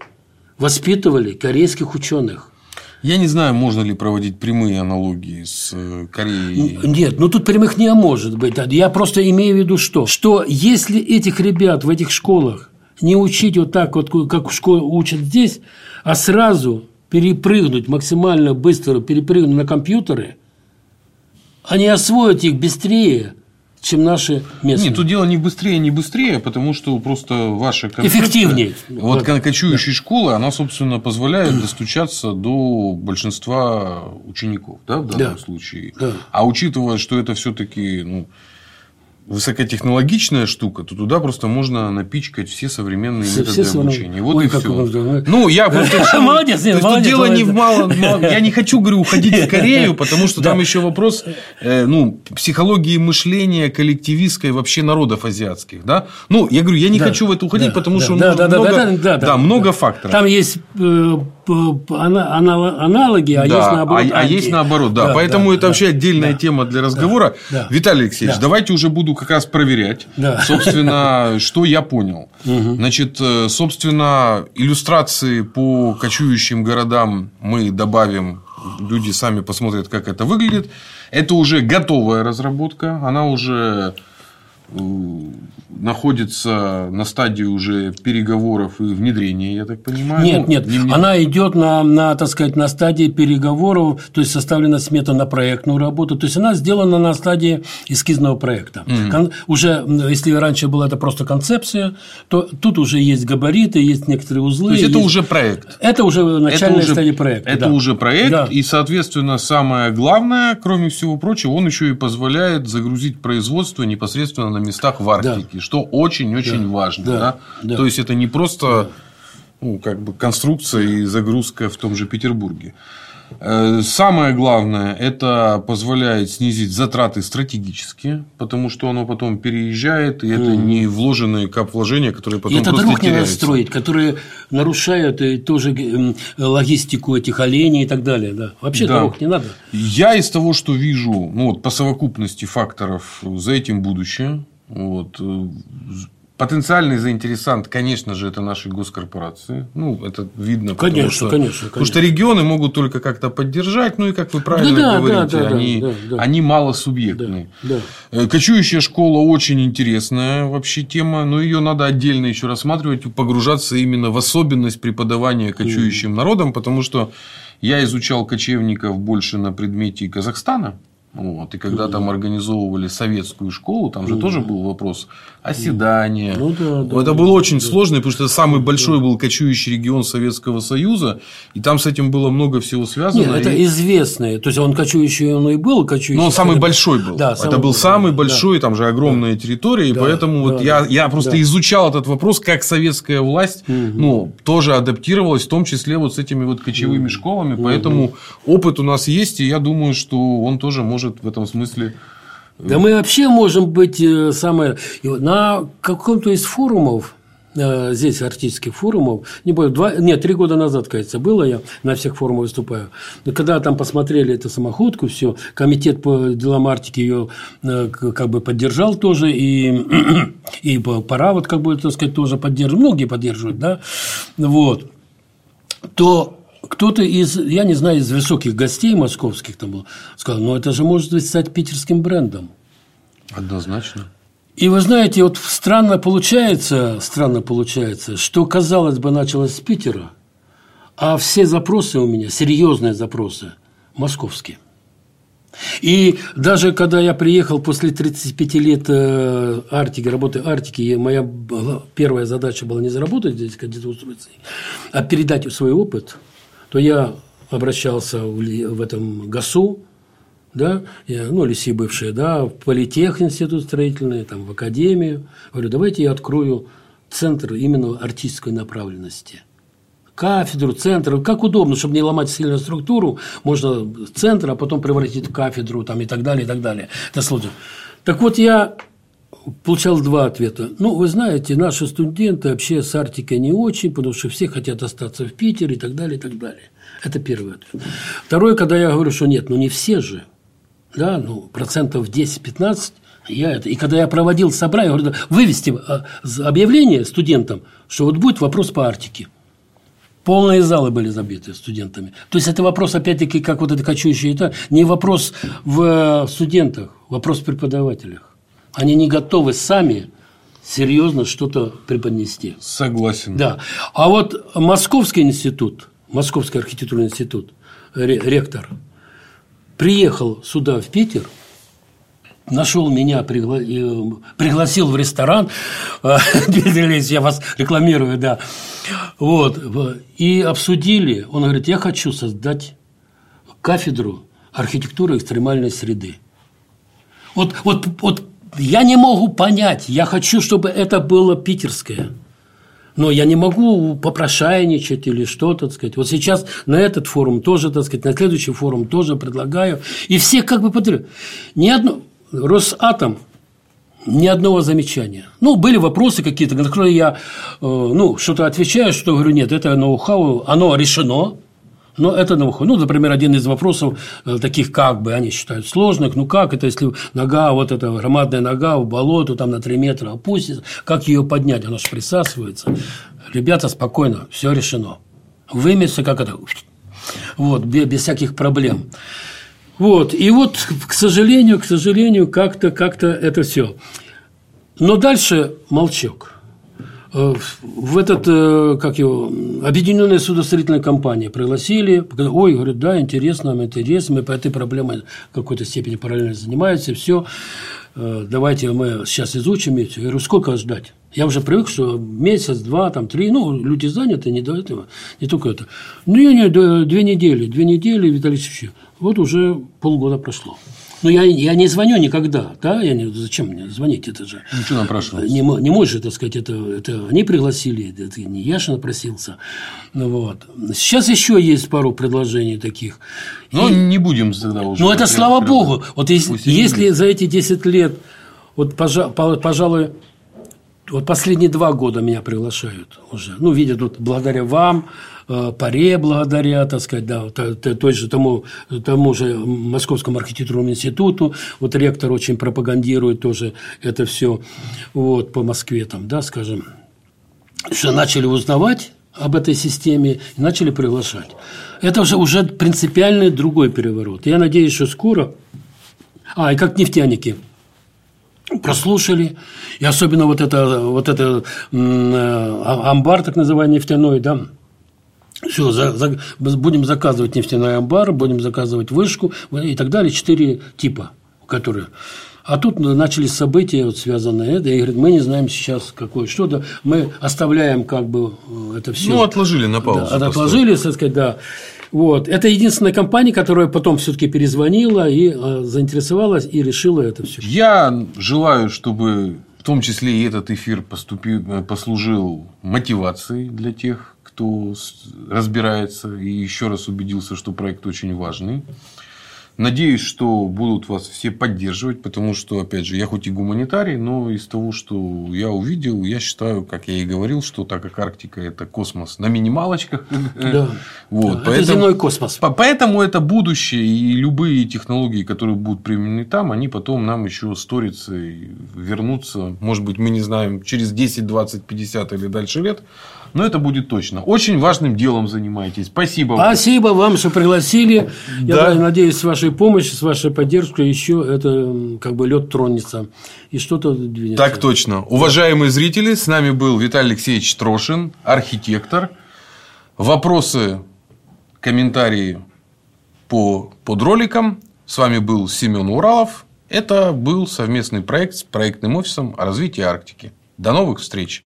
воспитывали корейских ученых. Я не знаю, можно ли проводить прямые аналогии с э, Кореей. Нет, ну тут прямых не может быть. Я просто имею в виду что? Что если этих ребят в этих школах не учить вот так вот, как в школе учат здесь, а сразу перепрыгнуть максимально быстро, перепрыгнуть на компьютеры, они освоят их быстрее, чем наши местные. Нет, тут дело не быстрее, не быстрее, потому что просто ваша концепция... Эффективнее. Вот да. кочующая школа, она, собственно, позволяет достучаться до большинства учеников, да, в данном да. случае. Да. А учитывая, что это все таки ну, высокотехнологичная штука, то туда просто можно напичкать все современные все, методы все обучения. Вот Ой, и все. Вы... Ну, я просто... (laughs) Молодец, нет, молодец. дело не в малом... (laughs) Я не хочу, говорю, уходить в Корею, потому что там еще вопрос э, ну, психологии мышления коллективистской вообще народов азиатских. Да? Ну, я говорю, я не хочу в это уходить, потому что много факторов. Там есть э, аналоги, а есть наоборот. А, а есть наоборот, да. Поэтому это вообще отдельная тема для разговора. Виталий Алексеевич, давайте уже буду как раз проверять, собственно, (laughs) что я понял. Значит, э, собственно, иллюстрации по кочующим городам мы добавим люди сами посмотрят, как это выглядит. Это уже готовая разработка, она уже находится на стадии уже переговоров и внедрения, я так понимаю. Нет, нет, не, не... она идет на, на, так сказать, на стадии переговоров, то есть составлена смета на проектную работу, то есть она сделана на стадии эскизного проекта. Угу. Кон, уже, если раньше была это просто концепция, то тут уже есть габариты, есть некоторые узлы. То есть это есть... уже проект. Это уже начальная это уже, стадия проекта. Это да. уже проект, да. и, соответственно, самое главное, кроме всего прочего, он еще и позволяет загрузить производство непосредственно на местах в Арктике, да. что очень-очень да. важно. Да. Да? Да. То есть это не просто ну, как бы конструкция и загрузка в том же Петербурге. Э, самое главное, это позволяет снизить затраты стратегические, потому что оно потом переезжает, и это mm. не вложенные кап вложения, которые потом и это просто дорог теряются. не надо строить, которые нарушают и тоже логистику этих оленей и так далее. Да. Вообще да. дорог не надо. Я из того, что вижу, ну, вот, по совокупности факторов за этим будущее, вот. Э, потенциальный заинтересант, конечно же, это наши госкорпорации. Ну, это видно. Конечно, что, конечно, конечно. Потому что регионы могут только как-то поддержать, ну и, как вы правильно да, говорите, да, да, они, да, да. они малосубъектные. Да, да. Э, кочующая школа очень интересная вообще тема, но ее надо отдельно еще рассматривать, погружаться именно в особенность преподавания кочующим mm. народам, потому что я изучал кочевников больше на предмете Казахстана. Вот. И когда там организовывали советскую школу, там же тоже был вопрос оседания. Ну, да, да, это было очень да. сложно, потому что это самый большой да. был кочующий регион Советского Союза, и там с этим было много всего связано. Нет, это и... известное. То есть он кочующий, он и был кочующий. Но он самый большой был. Да, это был самый большой, да. там же огромная да. территория, и да, поэтому да, вот да, я, я просто да. изучал этот вопрос, как советская власть угу. ну, тоже адаптировалась, в том числе вот с этими вот кочевыми угу. школами. Поэтому угу. опыт у нас есть, и я думаю, что он тоже может может в этом смысле да мы вообще можем быть э, самое... На каком-то из форумов, э, здесь арктических форумов, не помню, два, нет, три года назад, кажется, было, я на всех форумах выступаю. Но когда там посмотрели эту самоходку, все, комитет по делам Арктики ее э, как бы поддержал тоже, и, (clears throat) и пора вот как бы, так сказать, тоже поддерживать, многие поддерживают, да, вот, то кто-то из, я не знаю, из высоких гостей московских там был, сказал, ну это же может быть стать питерским брендом. Однозначно. И вы знаете, вот странно получается, странно получается, что, казалось бы, началось с Питера, а все запросы у меня, серьезные запросы, московские. И даже когда я приехал после 35 лет э, Арктики, работы Арктики, моя первая задача была не заработать здесь, устроиться, а передать свой опыт – то я обращался в этом ГАСУ, да, я, ну, лиси бывшие, да, в политех институт строительный, там, в академию. Говорю, давайте я открою центр именно артистской направленности. Кафедру, центр, как удобно, чтобы не ломать сильную структуру, можно центр, а потом превратить в кафедру там, и так далее, и так далее. Это сложно. Так вот, я получал два ответа. Ну, вы знаете, наши студенты вообще с Арктикой не очень, потому что все хотят остаться в Питере и так далее, и так далее. Это первый ответ. Второй, когда я говорю, что нет, ну не все же, да, ну процентов 10-15, я это. И когда я проводил собрание, я говорю, вывести а, объявление студентам, что вот будет вопрос по Арктике. Полные залы были забиты студентами. То есть это вопрос, опять-таки, как вот это кочующее, это не вопрос в студентах, вопрос в преподавателях. Они не готовы сами серьезно что-то преподнести. Согласен. Да. А вот Московский институт, Московский архитектурный институт, ректор, приехал сюда, в Питер, нашел меня, пригла... пригласил в ресторан, (laughs) я вас рекламирую, да, вот, и обсудили, он говорит, я хочу создать кафедру архитектуры экстремальной среды. Вот, вот, вот я не могу понять, я хочу, чтобы это было питерское. Но я не могу попрошайничать или что-то, так сказать. Вот сейчас на этот форум тоже, так сказать, на следующий форум тоже предлагаю. И все как бы подтверждают. Ни одно... Росатом ни одного замечания. Ну, были вопросы какие-то, на которые я э, ну, что-то отвечаю, что говорю, нет, это ноу-хау, оно решено, но это на выход. Ну, например, один из вопросов э, таких как бы они считают сложных. Ну, как это, если нога, вот эта громадная нога в болото там на 3 метра опустится, как ее поднять? Она же присасывается. Ребята, спокойно, все решено. Вымется, как это, вот, без, всяких проблем. Вот, и вот, к сожалению, к сожалению, как-то как это все. Но дальше молчок. Э, в этот, э, как его, объединенная судостроительная компания пригласили, ой, говорят, да, интересно, нам интересно, мы по этой проблеме в какой-то степени параллельно занимаемся, все, э, давайте мы сейчас изучим. Я говорю, сколько ждать? Я уже привык, что месяц, два, там, три, ну, люди заняты, не до этого, не только это. Ну, не, не, две недели, две недели, Виталий Ильич, вот уже полгода прошло. Но я, я не звоню никогда, да, я не, зачем мне звонить, это же... Ну, что напрашиваться? Не, не мой же, так сказать, это, это они пригласили, это не я же напросился. Ну, вот. Сейчас еще есть пару предложений таких. Но И, не будем тогда уже... Ну, это слава богу. Вот если, если за эти 10 лет, вот, пожалуй, вот последние два года меня приглашают уже. Ну, видят, вот благодаря вам, Э, паре благодаря, так сказать, да, той же тому, тому же Московскому архитектурному институту, вот ректор очень пропагандирует тоже это все вот, по Москве, там, да, скажем, что начали узнавать об этой системе начали приглашать. Это уже, уже принципиальный другой переворот. Я надеюсь, что скоро... А, и как нефтяники прослушали, и особенно вот это, вот это э, амбар, так называемый, нефтяной, да, Все, за, за, будем заказывать нефтяной амбар, будем заказывать вышку и так далее. Четыре типа, которые. А тут начались события, вот, связанные это, и говорит, мы не знаем сейчас какое что-то, мы оставляем как бы э, это все. Ну, отложили на паузу. Да, отложили, так сказать, да. Вот. Это единственная компания, которая потом все-таки перезвонила и э, заинтересовалась и решила это все. Я желаю, чтобы в том числе и этот эфир поступил, э, послужил мотивацией для тех, кто разбирается и еще раз убедился, что проект очень важный. Надеюсь, что будут вас все поддерживать, потому что, опять же, я хоть и гуманитарий, но из того, что я увидел, я считаю, как я и говорил, что так как Арктика – это космос на минималочках. (laughs) Да. Вот, да, поэтому, это земной космос. Поэтому это будущее, и любые технологии, которые будут применены там, они потом нам еще сторятся и вернутся. Может быть, мы не знаем, через 10, 20, 50 или дальше лет, но это будет точно. Очень важным делом занимаетесь. Спасибо. Спасибо вам, что пригласили. Да. Я надеюсь, с вашей помощью, с вашей поддержкой еще это как бы лед тронется и что-то двинется. Так точно. Уважаемые зрители, с нами был Виталий Алексеевич Трошин, архитектор. Вопросы, комментарии по, под роликом. С вами был Семен Уралов. Это был совместный проект с проектным офисом о развитии Арктики. До новых встреч!